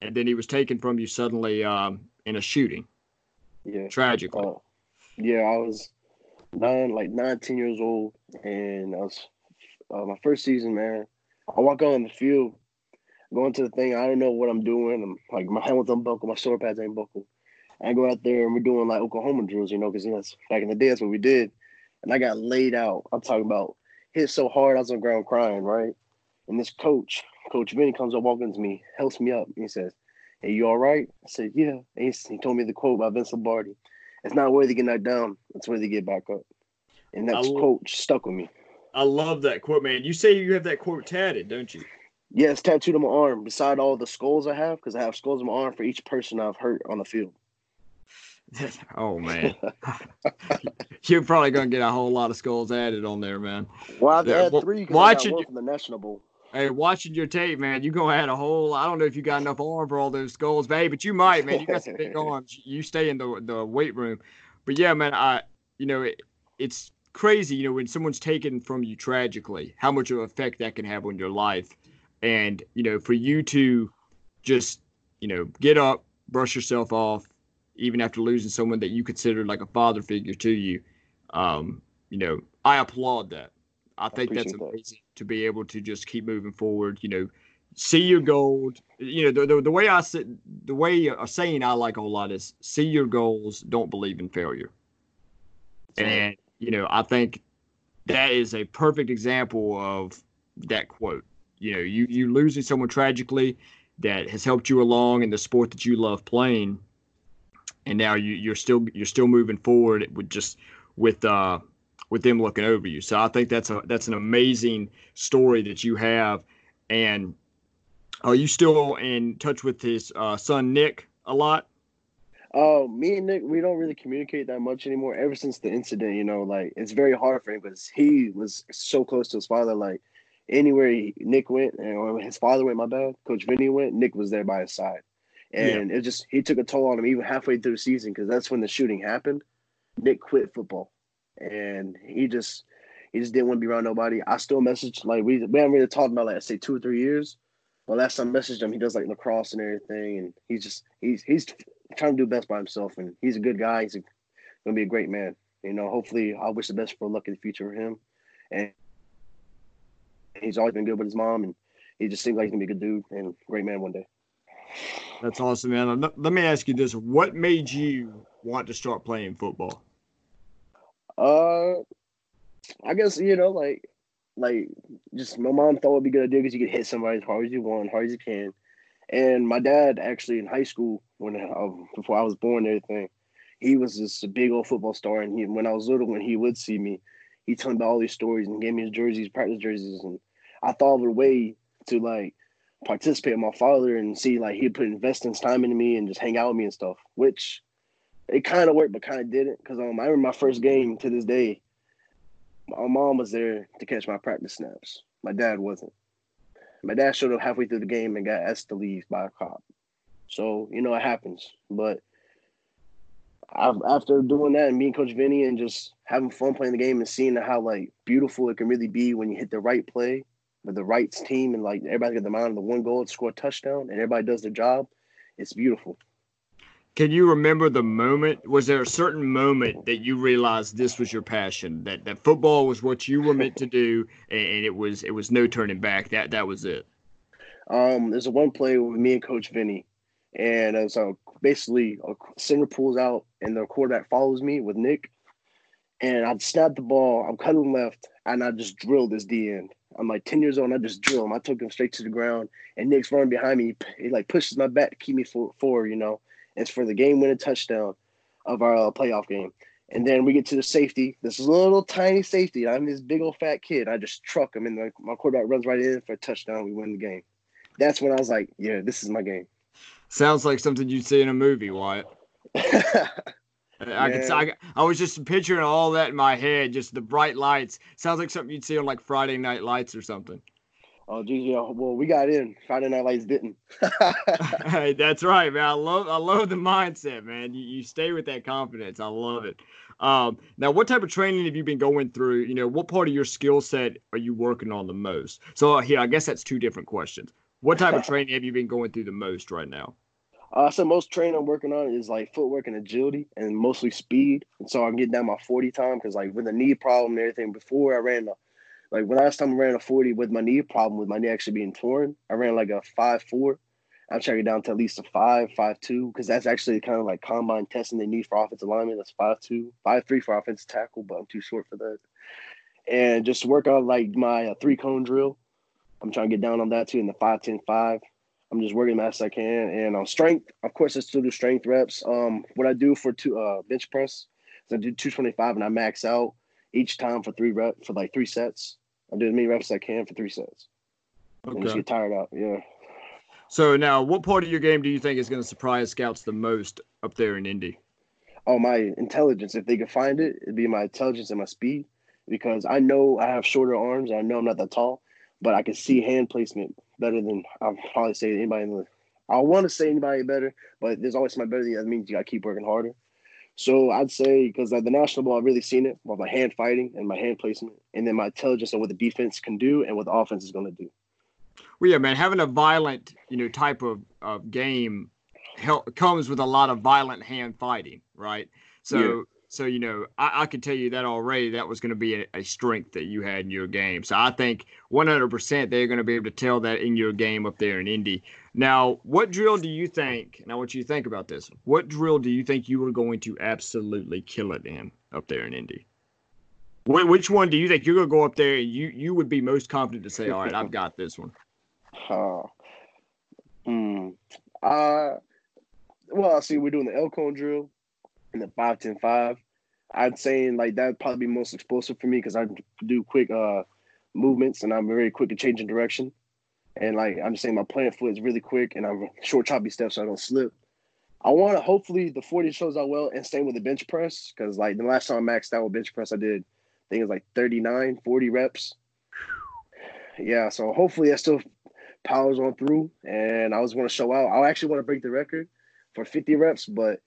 and then he was taken from you suddenly um, in a shooting, yeah. tragically. Uh, yeah, I was nine, like 19 years old, and I was uh, my first season, man. I walk out on the field, going to the thing. I don't know what I'm doing. I'm like my helmet's unbuckled, my shoulder pads ain't buckled. I go out there and we're doing like Oklahoma drills, you know, because you know back in the day that's what we did. And I got laid out. I'm talking about hit so hard I was on the ground crying, right? And this coach, Coach Vinny, comes up to me, helps me up, and he says, "Hey, you all right?" I said, "Yeah." And he, he told me the quote by Vince Lombardi. It's not where they get knocked down; it's where they get back up. And that quote stuck with me. I love that quote, man. You say you have that quote tatted, don't you? Yeah, it's tattooed on my arm beside all the skulls I have because I have skulls on my arm for each person I've hurt on the field. *laughs* oh man, *laughs* you're probably gonna get a whole lot of skulls added on there, man. Well, I've had wa- three because I got one you- from the National Bowl. Hey, watching your tape, man, you gonna add a whole. I don't know if you got enough arm for all those skulls, babe, but you might, man. You got some big *laughs* arms. You stay in the the weight room, but yeah, man, I, you know, it, it's crazy, you know, when someone's taken from you tragically, how much of an effect that can have on your life, and you know, for you to just you know, get up, brush yourself off, even after losing someone that you considered like a father figure to you. Um, you know, I applaud that. I think that's amazing. that. To be able to just keep moving forward. You know, see your gold. You know, the, the, the way I said, the way a saying I like a lot is see your goals, don't believe in failure. And, you know, I think that is a perfect example of that quote. You know, you, you losing someone tragically that has helped you along in the sport that you love playing. And now you, you're still you're still moving forward with just with uh with them looking over you. So I think that's a that's an amazing story that you have. And are you still in touch with his uh, son Nick a lot? Uh, me and Nick, we don't really communicate that much anymore. Ever since the incident, you know, like it's very hard for him because he was so close to his father. Like anywhere he, Nick went, and or his father went, my bad, Coach Vinny went, Nick was there by his side, and it just he took a toll on him even halfway through the season because that's when the shooting happened. Nick quit football, and he just he just didn't want to be around nobody. I still message like we we haven't really talked about like I say two or three years. But last time I messaged him, he does like lacrosse and everything, and he's just he's he's trying to do best by himself, and he's a good guy. He's a, gonna be a great man. You know, hopefully, I wish the best for luck in the future for him. And he's always been good with his mom, and he just seems like he's gonna be a good dude and great man one day. That's awesome, man. Let- Let me ask you this: What made you want to start playing football? Uh, I guess you know, like, like just my mom thought it'd be good idea because you could hit somebody as hard as you want, hard as you can. And my dad actually in high school when uh, before I was born, and everything, he was just a big old football star. And he, when I was little, when he would see me, he told me about all these stories and gave me his jerseys, practice jerseys, and I thought of a way to like participate with my father and see like he'd put investments time into me and just hang out with me and stuff, which it kind of worked, but kind of didn't. Because um, I remember my first game to this day. My mom was there to catch my practice snaps. My dad wasn't. My dad showed up halfway through the game and got asked to leave by a cop. So you know it happens. But I've, after doing that and being Coach Vinny and just having fun playing the game and seeing how like beautiful it can really be when you hit the right play with the right team and like everybody got the mind of the one goal to score a touchdown and everybody does their job, it's beautiful. Can you remember the moment? Was there a certain moment that you realized this was your passion? That that football was what you were meant to do, and, it was it was no turning back. That that was it. Um, there's a one play with me and Coach Vinny, and it's uh, basically a center pulls out and the quarterback follows me with Nick, and I snap the ball. I'm cutting left, and I just drilled this D end. I'm like 10 years old, and I just drill him. I took him straight to the ground, and Nick's running behind me. He, he like pushes my back to keep me for, forward, you know. It's for the game winning touchdown of our uh, playoff game. And then we get to the safety. This little tiny safety. I'm this big old fat kid. I just truck him, and the, my quarterback runs right in for a touchdown. We win the game. That's when I was like, yeah, this is my game. Sounds like something you'd see in a movie, Wyatt. *laughs* I could. I, I was just picturing all that in my head, just the bright lights. Sounds like something you'd see on like Friday Night Lights or something. Oh, geez, yeah. Well, we got in. Friday Night Lights didn't. Hey, *laughs* *laughs* That's right, man. I love I love the mindset, man. You, you stay with that confidence. I love it. Um, now, what type of training have you been going through? You know, what part of your skill set are you working on the most? So here, I guess that's two different questions. What type of *laughs* training have you been going through the most right now? Uh, so most training I'm working on is like footwork and agility, and mostly speed. And so I'm getting down my 40 time because like with a knee problem and everything. Before I ran a, like when I last time I ran a 40 with my knee problem, with my knee actually being torn, I ran like a five four. I'm trying to get down to at least a five, five two, because that's actually kind of like combine testing they need for offensive lineman. That's five two, five three for offensive tackle, but I'm too short for that. And just work on like my uh, three cone drill. I'm trying to get down on that too in the five ten five. I'm just working as best I can. And on strength, of course, I still do strength reps. Um, what I do for two uh bench press is I do 225 and I max out each time for three rep for like three sets. I do as many reps as I can for three sets. And just Okay. get tired out. Yeah. So now, what part of your game do you think is going to surprise scouts the most up there in Indy? Oh, my intelligence. If they could find it, it'd be my intelligence and my speed. Because I know I have shorter arms. I know I'm not that tall, but I can see hand placement better than I'll probably say anybody in the. I want to say anybody better, but there's always somebody better. than. That means you got to keep working harder. So I'd say because at the national ball, I've really seen it with my hand fighting and my hand placement, and then my intelligence on what the defense can do and what the offense is going to do. Well, yeah, man, having a violent, you know, type of, of game hel- comes with a lot of violent hand fighting, right? So. So you know, I, I could tell you that already. That was going to be a, a strength that you had in your game. So I think 100% they're going to be able to tell that in your game up there in Indy. Now, what drill do you think? And I want you to think about this. What drill do you think you were going to absolutely kill it in up there in Indy? Wh- Which one do you think you're going to go up there and you you would be most confident to say, all right, I've *laughs* got this one? Uh, hmm. Uh, well, I see we're doing the Elkhorn drill and the 5 10 5. I'd say like that'd probably be most explosive for me because I do quick uh movements and I'm very quick at changing direction. And like I'm saying my plant foot is really quick and I'm short choppy steps so I don't slip. I want to hopefully the 40 shows out well and same with the bench press because like the last time I maxed out with bench press I did I think it was like 39 40 reps. Yeah, so hopefully that still powers on through and I just want to show out. I actually want to break the record for 50 reps, but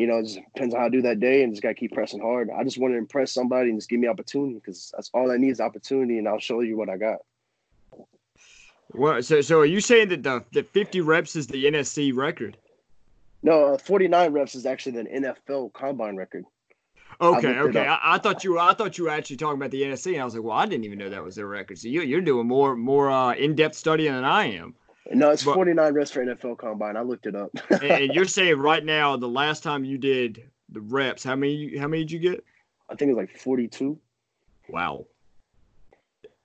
you know, it just depends on how I do that day and just gotta keep pressing hard. I just want to impress somebody and just give me opportunity because that's all I need is opportunity and I'll show you what I got. Well, so so are you saying that the the 50 reps is the NSC record? No, uh, 49 reps is actually the NFL combine record. Okay, okay. I. I thought you were I thought you were actually talking about the NSC, and I was like, well, I didn't even know that was their record. So you you're doing more more uh, in depth studying than I am. No, it's But- 49 reps for NFL combine. I looked it up. *laughs* and, you're saying right now, the last time you did the reps, how many how many did you get? I think it was like 42. Wow.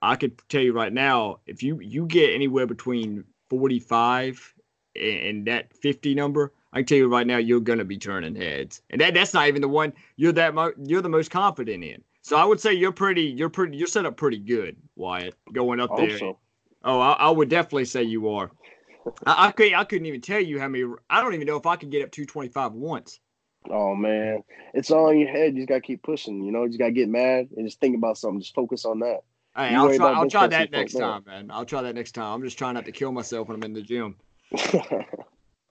I could tell you right now, if you you get anywhere between 45 and, and that 50 number, I can tell you right now, you're gonna be turning heads, and that that's not even the one you're that mo- you're the most confident in. So I would say you're pretty you're pretty you're set up pretty good, Wyatt, going up there. so. Oh, I, I would definitely say you are. I, I could I couldn't even tell you how many. I don't even know if I could get up 225 once. Oh man, it's all in your head. You just gotta keep pushing. You know, you just gotta get mad and just think about something. Just focus on that. Hey, You I'll try. I'll try that next time, man. I'll try that next time. I'm just trying not to kill myself when I'm in the gym. *laughs*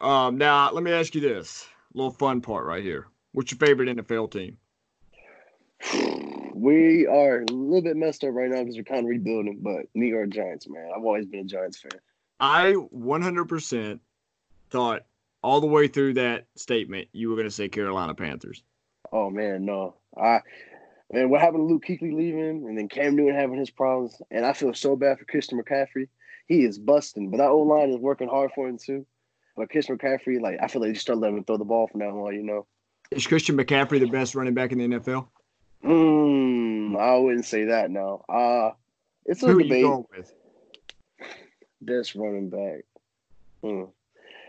Um, now let me ask you this little fun part right here. What's your favorite NFL team? *sighs* *laughs* we are a little bit messed up right now because we're kind of rebuilding. But New York Giants, man, I've always been a Giants fan. I 100% thought all the way through that statement you were going to say Carolina Panthers. Oh man, no, I man, what happened to Luke Kuechly leaving and then Cam Newton having his problems, and I feel so bad for Christian McCaffrey. He is busting, but that old line is working hard for him too. But Christian McCaffrey, like I feel like you start letting him throw the ball from now on. You know, Is Christian McCaffrey the best running back in the NFL? Mm, I wouldn't say that now. Uh it's a Who are you debate. going with? Best running back. Hmm.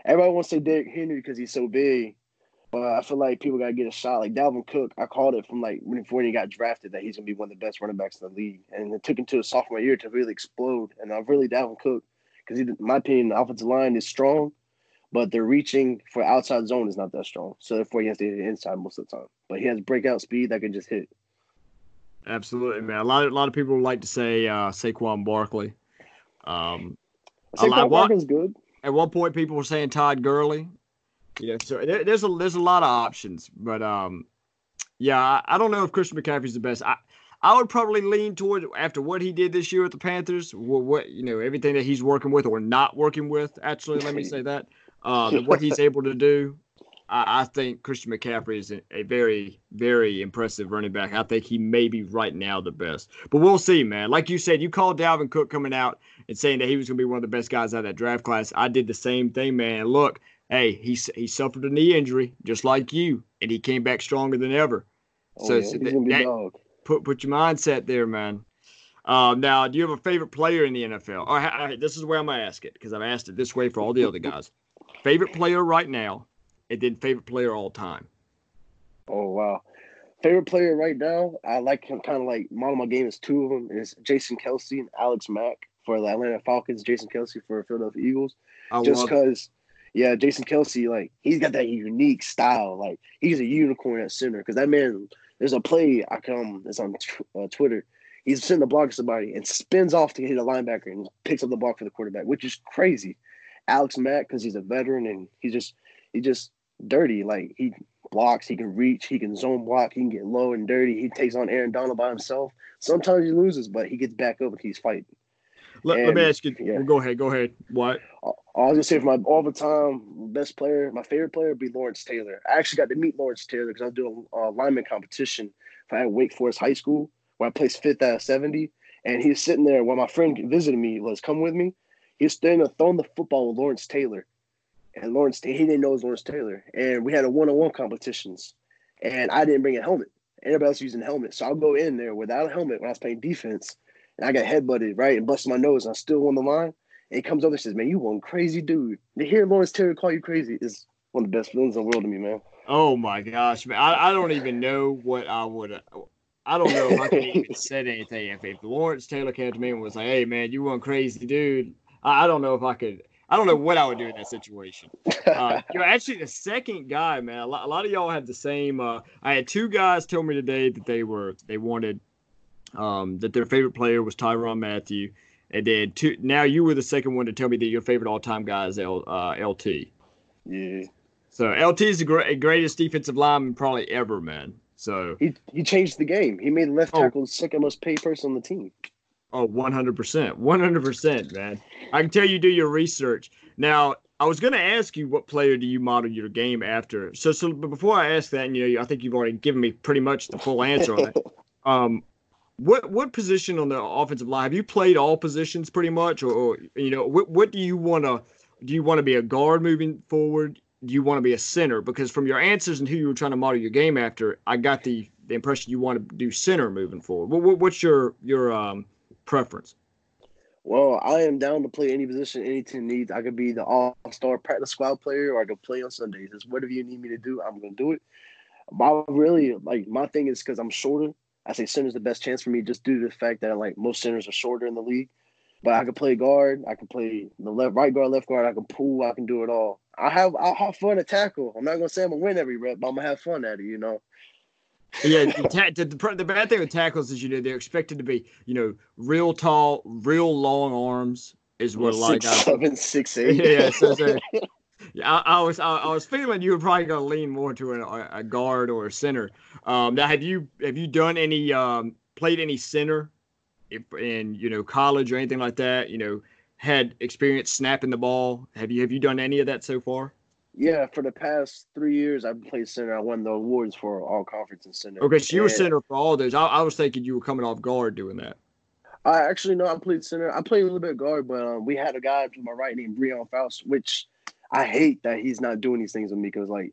Everybody wants to say Derrick Henry because he's so big, but I feel like people gotta get a shot. Like Dalvin Cook, I called it from like when before he got drafted that he's gonna be one of the best running backs in the league, and it took him to his sophomore year to really explode. And I really Dalvin Cook because in my opinion, the offensive line is strong, but the reaching for outside zone is not that strong. So therefore, he has to hit it inside most of the time. But he has breakout speed that can just hit. Absolutely, man. A lot of a lot of people like to say uh, Saquon Barkley. Um, Saquon what- Barkley's good. at one point, people were saying Todd Gurley. Yeah, so there, there's a there's a lot of options, but um, yeah, I, I don't know if Christian McCaffrey's the best. I I would probably lean toward after what he did this year with the Panthers, what, what you know everything that he's working with or not working with. Actually, let me *laughs* say that uh, that what he's able to do. I, I think Christian McCaffrey is a, very, very impressive running back. I think he may be right now the best, but we'll see, man. Like you said, you called Dalvin Cook coming out and saying that he was going to be one of the best guys out of that draft class. I did the same thing, man. Look, hey, he he suffered a knee injury just like you, and he came back stronger than ever. Oh, So- yeah, so that- that- Put put your mindset there, man. Um, now, do you have a favorite player in the NFL? All right, all right, this is where I'm gonna ask it because I've asked it this way for all the other guys. Favorite player right now, and then favorite player all time. Oh wow. Favorite player right now, I like him kind of like model my game is two of them is Jason Kelce and Alex Mack for the Atlanta Falcons, Jason Kelce for Philadelphia Eagles. I Just because yeah, Jason Kelce, like he's got that unique style. Like he's a unicorn at center. Because that man, there's a play I come. It's on uh, Twitter. He's sitting the block to somebody and spins off to hit a linebacker and picks up the block for the quarterback, which is crazy. Alex Mack, because he's a veteran and he's just he just dirty. Like he blocks, he can reach, he can zone block, he can get low and dirty. He takes on Aaron Donald by himself. Sometimes he loses, but he gets back up and he's fighting. Let, let me ask you. yeah. go ahead. Go ahead. What? I was gonna say for my all the time best player, my favorite player would be Lawrence Taylor. I actually got to meet Lawrence Taylor because I was doing a uh, lineman competition at Wake Forest High School where I placed fifth out of seventy, and he's sitting there while my friend visited me was come with me. He's standing there throwing the football with Lawrence Taylor, and Lawrence he didn't know it was Lawrence Taylor, and we had a one on one competitions, and I didn't bring a helmet. Everybody else using helmets, so I'll go in there without a helmet when I was playing defense, and I got headbutted right and busted my nose, and I still won the line. And he comes over and says, "Man, you one crazy dude." To hear Lawrence Taylor call you crazy is one of the best feelings in the world to me, man. Oh my gosh, man! I, I don't even know what I would. I don't know if I could even *laughs* said anything. If, if Lawrence Taylor came to me and was like, "Hey, man, you one crazy dude," I, I don't know if I could. I don't know what I would do in that situation. Uh, *laughs* you're actually the second guy, man. A lot, a lot of y'all had the same. Uh, I had two guys tell me today that they were they wanted um, that their favorite player was Tyrann Mathieu, and then two. Now you were the second one to tell me that your favorite all time guy is L, uh, LT. yeah, So LT is the great, greatest defensive lineman probably ever, man. So he he changed the game. He made left Oh. tackle the second most paid person on the team. Oh, 100%. 100%, man. I can tell you do your research. Now, I was going to ask you what player do you model your game after. So, so but before I ask that, and, you know, I think you've already given me pretty much the full answer on that. *laughs* Um, what what position on the offensive line have you played all positions pretty much, or, or you know, what what do you want to do? You want to be a guard moving forward? Do you want to be a center? Because from your answers and who you were trying to model your game after, I got the the impression you want to do center moving forward. What, what what's your your um preference? Well, I am down to play any position any team needs. I could be the all star practice squad player, or I could play on Sundays. It's whatever you need me to do, I'm gonna do it. But really like my thing is because I'm shorter. I say center's the best chance for me just due to the fact that like most centers are shorter in the league. But I can play guard. I can play the left, right guard, left guard. I can pull. I can do it all. I have I'll have fun at tackle. I'm not gonna say I'm gonna win every rep, but I'm gonna have fun at it. You know. Yeah, the, the, the, bad thing with tackles is you know they're expected to be you know real tall, real long arms is what a lot of guys. seven, six *laughs* eight. Yeah, so- so- *laughs* Yeah, I, I was I, I was feeling you were probably going to lean more to a, a guard or a center. Um, now, have you have you done any um, played any center if, in you know college or anything like that? You know, had experience snapping the ball. Have you have you done any of that so far? Yeah, for the past three years, I've played center. I won the awards for all conference and center. Okay, so you were And center for all those. I, I was thinking you were coming off guard doing that. I actually no, I played center. I played a little bit of guard, but um, we had a guy to my right named Breon Faust, which I hate that he's not doing these things with me because, like,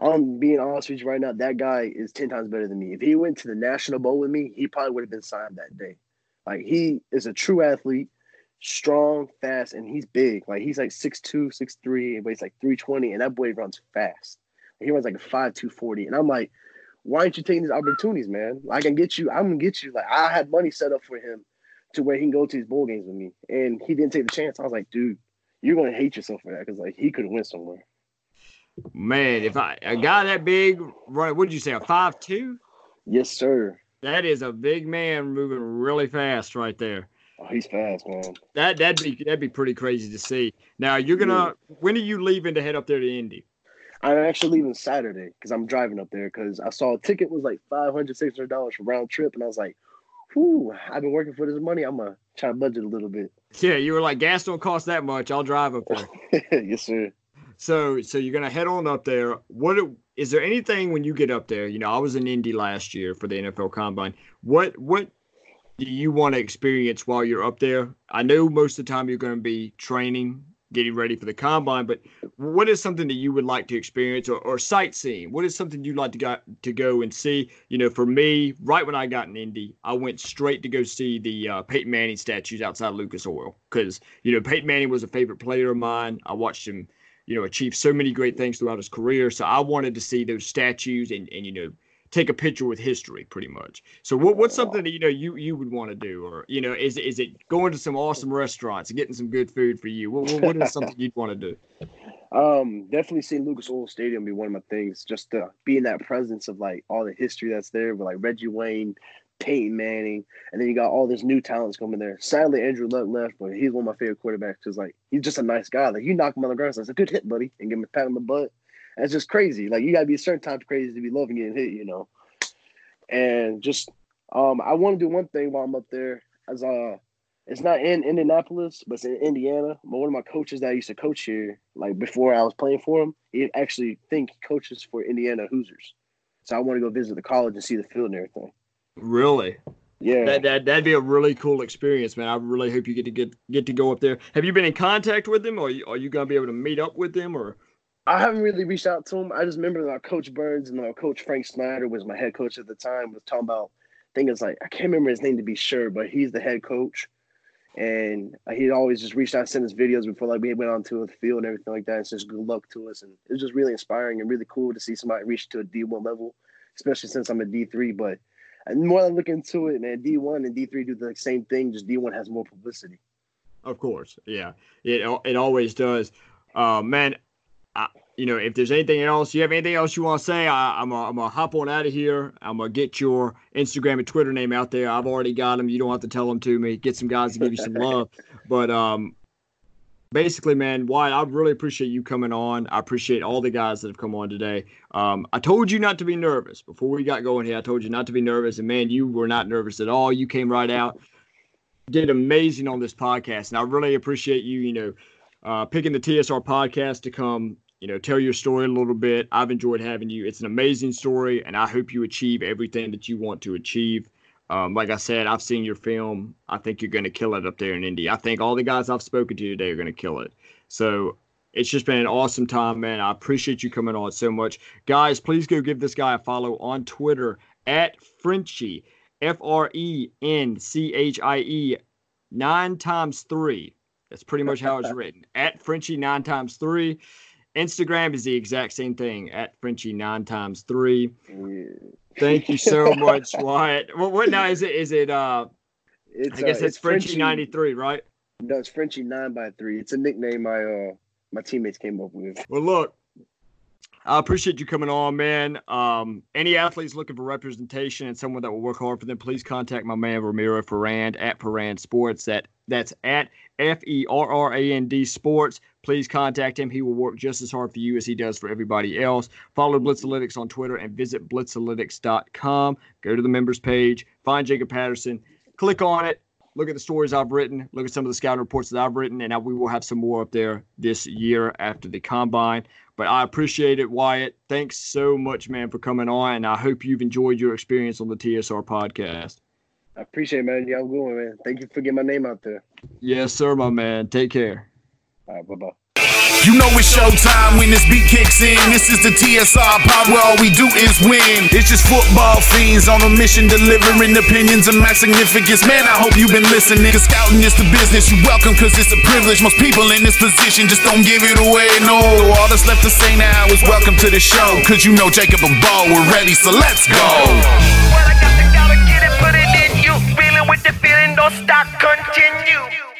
I'm being honest with you right now, that guy is ten times better than me. If he went to the National Bowl with me, he probably would have been signed that day. Like, he is a true athlete, strong, fast, and he's big. Like, he's like 6'2", 6'3", but he's like three twenty, and that boy runs fast. He runs like a five two forty, and I'm like, why aren't you taking these opportunities, man? I can get you. I'm gonna get you. Like, I had money set up for him to where he can go to these bowl games with me. And he didn't take the chance. I was like, dude, you're gonna hate yourself for that because like he could went somewhere. Man, if I a guy that big, right? What did you say? A five two? Yes, sir. That is a big man moving really fast right there. Oh, he's fast, man. That that'd be that'd be pretty crazy to see. Now you're gonna when are you leaving to head up there to Indy? I'm actually leaving Saturday because I'm driving up there because I saw a ticket was like 500 600 dollars for round trip, and I was like, "Whew, I've been working for this money. I'm gonna try to budget a little bit." Yeah, you were like gas don't cost that much. I'll drive up there. *laughs* yes, sir. So so you're gonna head on up there. What is there anything when you get up there? You know, I was in Indy last year for the NFL Combine. What what you want to experience while you're up there? I know most of the time you're going to be training, getting ready for the combine, but what is something that you would like to experience or, or sightseeing? What is something you'd like to go to go and see? You know, for me, right when I got in Indy, I went straight to go see the uh, Peyton Manning statues outside Lucas Oil because you know Peyton Manning was a favorite player of mine. I watched him, you know, achieve so many great things throughout his career. So I wanted to see those statues and and you know take a picture with history pretty much. So what what's something that you know you you would want to do or you know is is it going to some awesome restaurants and getting some good food for you? What what, what is something you'd want to do? *laughs* Um, definitely seeing Lucas Oil Stadium be one of my things. Just to be in that presence of like all the history that's there with like Reggie Wayne, Peyton Manning, and then you got all this new talents coming there. Sadly, Andrew Luck left, but he's one of my favorite quarterbacks because like he's just a nice guy. Like you knock him on the ground, so it's a good hit, buddy, and give him a pat on the butt. It's just crazy. Like you gotta be a certain type of crazy to be loving getting hit, you know. And just um, I want to do one thing while I'm up there. As uh, It's not in Indianapolis, but it's in Indiana. But one of my coaches that I used to coach here, like before I was playing for him, he actually think he coaches for Indiana Hoosiers. So I want to go visit the college and see the field and everything. Really? Yeah. That, that that'd be a really cool experience, man. I really hope you get to get get to go up there. Have you been in contact with them, or are you, are you gonna be able to meet up with them, or? I haven't really reached out to him. I just remember that Coach Burns and uh, Coach Frank Snyder was my head coach at the time. Was talking about things like I can't remember his name to be sure, but he's the head coach, and he'd always just reached out, sent us videos before like we went on to the field and everything like that. And says good luck to us, and it was just really inspiring and really cool to see somebody reach to a D one level, especially since I'm a D three. But and more I look into it, man, D one and D three do the same thing. Just D one has more publicity. Of course, yeah, it it always does. Uh, man, I, you know, if there's anything else, you have anything else you want to say, I, am I'm gonna hop on out of here. I'm gonna get your Instagram and Twitter name out there. I've already got them. You don't have to tell them to me. Get some guys to give you some *laughs* love. But um, basically, man, Wyatt, I really appreciate you coming on. I appreciate all the guys that have come on today. Um, I told you not to be nervous before we got going here. I told you not to be nervous, and man, you were not nervous at all. You came right out, did amazing on this podcast, and I really appreciate you. You know. Uh, picking the TSR podcast to come you know, tell your story a little bit. I've enjoyed having you. It's an amazing story, and I hope you achieve everything that you want to achieve. Um, like I said, I've seen your film. I think you're going to kill it up there in Indy. I think all the guys I've spoken to today are going to kill it. So it's just been an awesome time, man. I appreciate you coming on so much. Guys, please go give this guy a follow on Twitter at Frenchie, F R E N C H I E, nine times three. That's pretty much how it's *laughs* written. At Frenchie, nine times three. Instagram is the exact same thing at Frenchie nine times three. Yeah. Thank you so *laughs* much, Wyatt. What, what now is it? Is it? uh it's, I guess uh, it's, Frenchie ninety three, right? No, it's Frenchie nine by three. It's a nickname my uh my teammates came up with. Well, look, I appreciate you coming on, man. Um, any athletes looking for representation and someone that will work hard for them, please contact my man Ramiro Ferrand at Ferrand Sports. That that's at F E R R A N D Sports. Please contact him. He will work just as hard for you as he does for everybody else. Follow Blitzalytics on Twitter and visit blitzalytics.com. Go to the members page, find Jacob Patterson, click on it, look at the stories I've written, look at some of the scouting reports that I've written, and we will have some more up there this year after the combine. But I appreciate it, Wyatt. Thanks so much, man, for coming on. And I hope you've enjoyed your experience on the TSR podcast. I appreciate it, man. Y'all going, man. Thank you for getting my name out there. Yes, sir, my man. Take care. All right, bye bye. You know it's showtime when this beat kicks in. This is the TSR pod where all we do is win. It's just football fiends on a mission delivering opinions of max significance. Man, I hope you've been listening. Cause scouting is the business. You welcome cause it's a privilege. Most people in this position just don't give it away. No, all that's left to say now is welcome to the show. Cause you know Jacob and Ball, we're ready, so let's go with the feeling, don't stop, continue.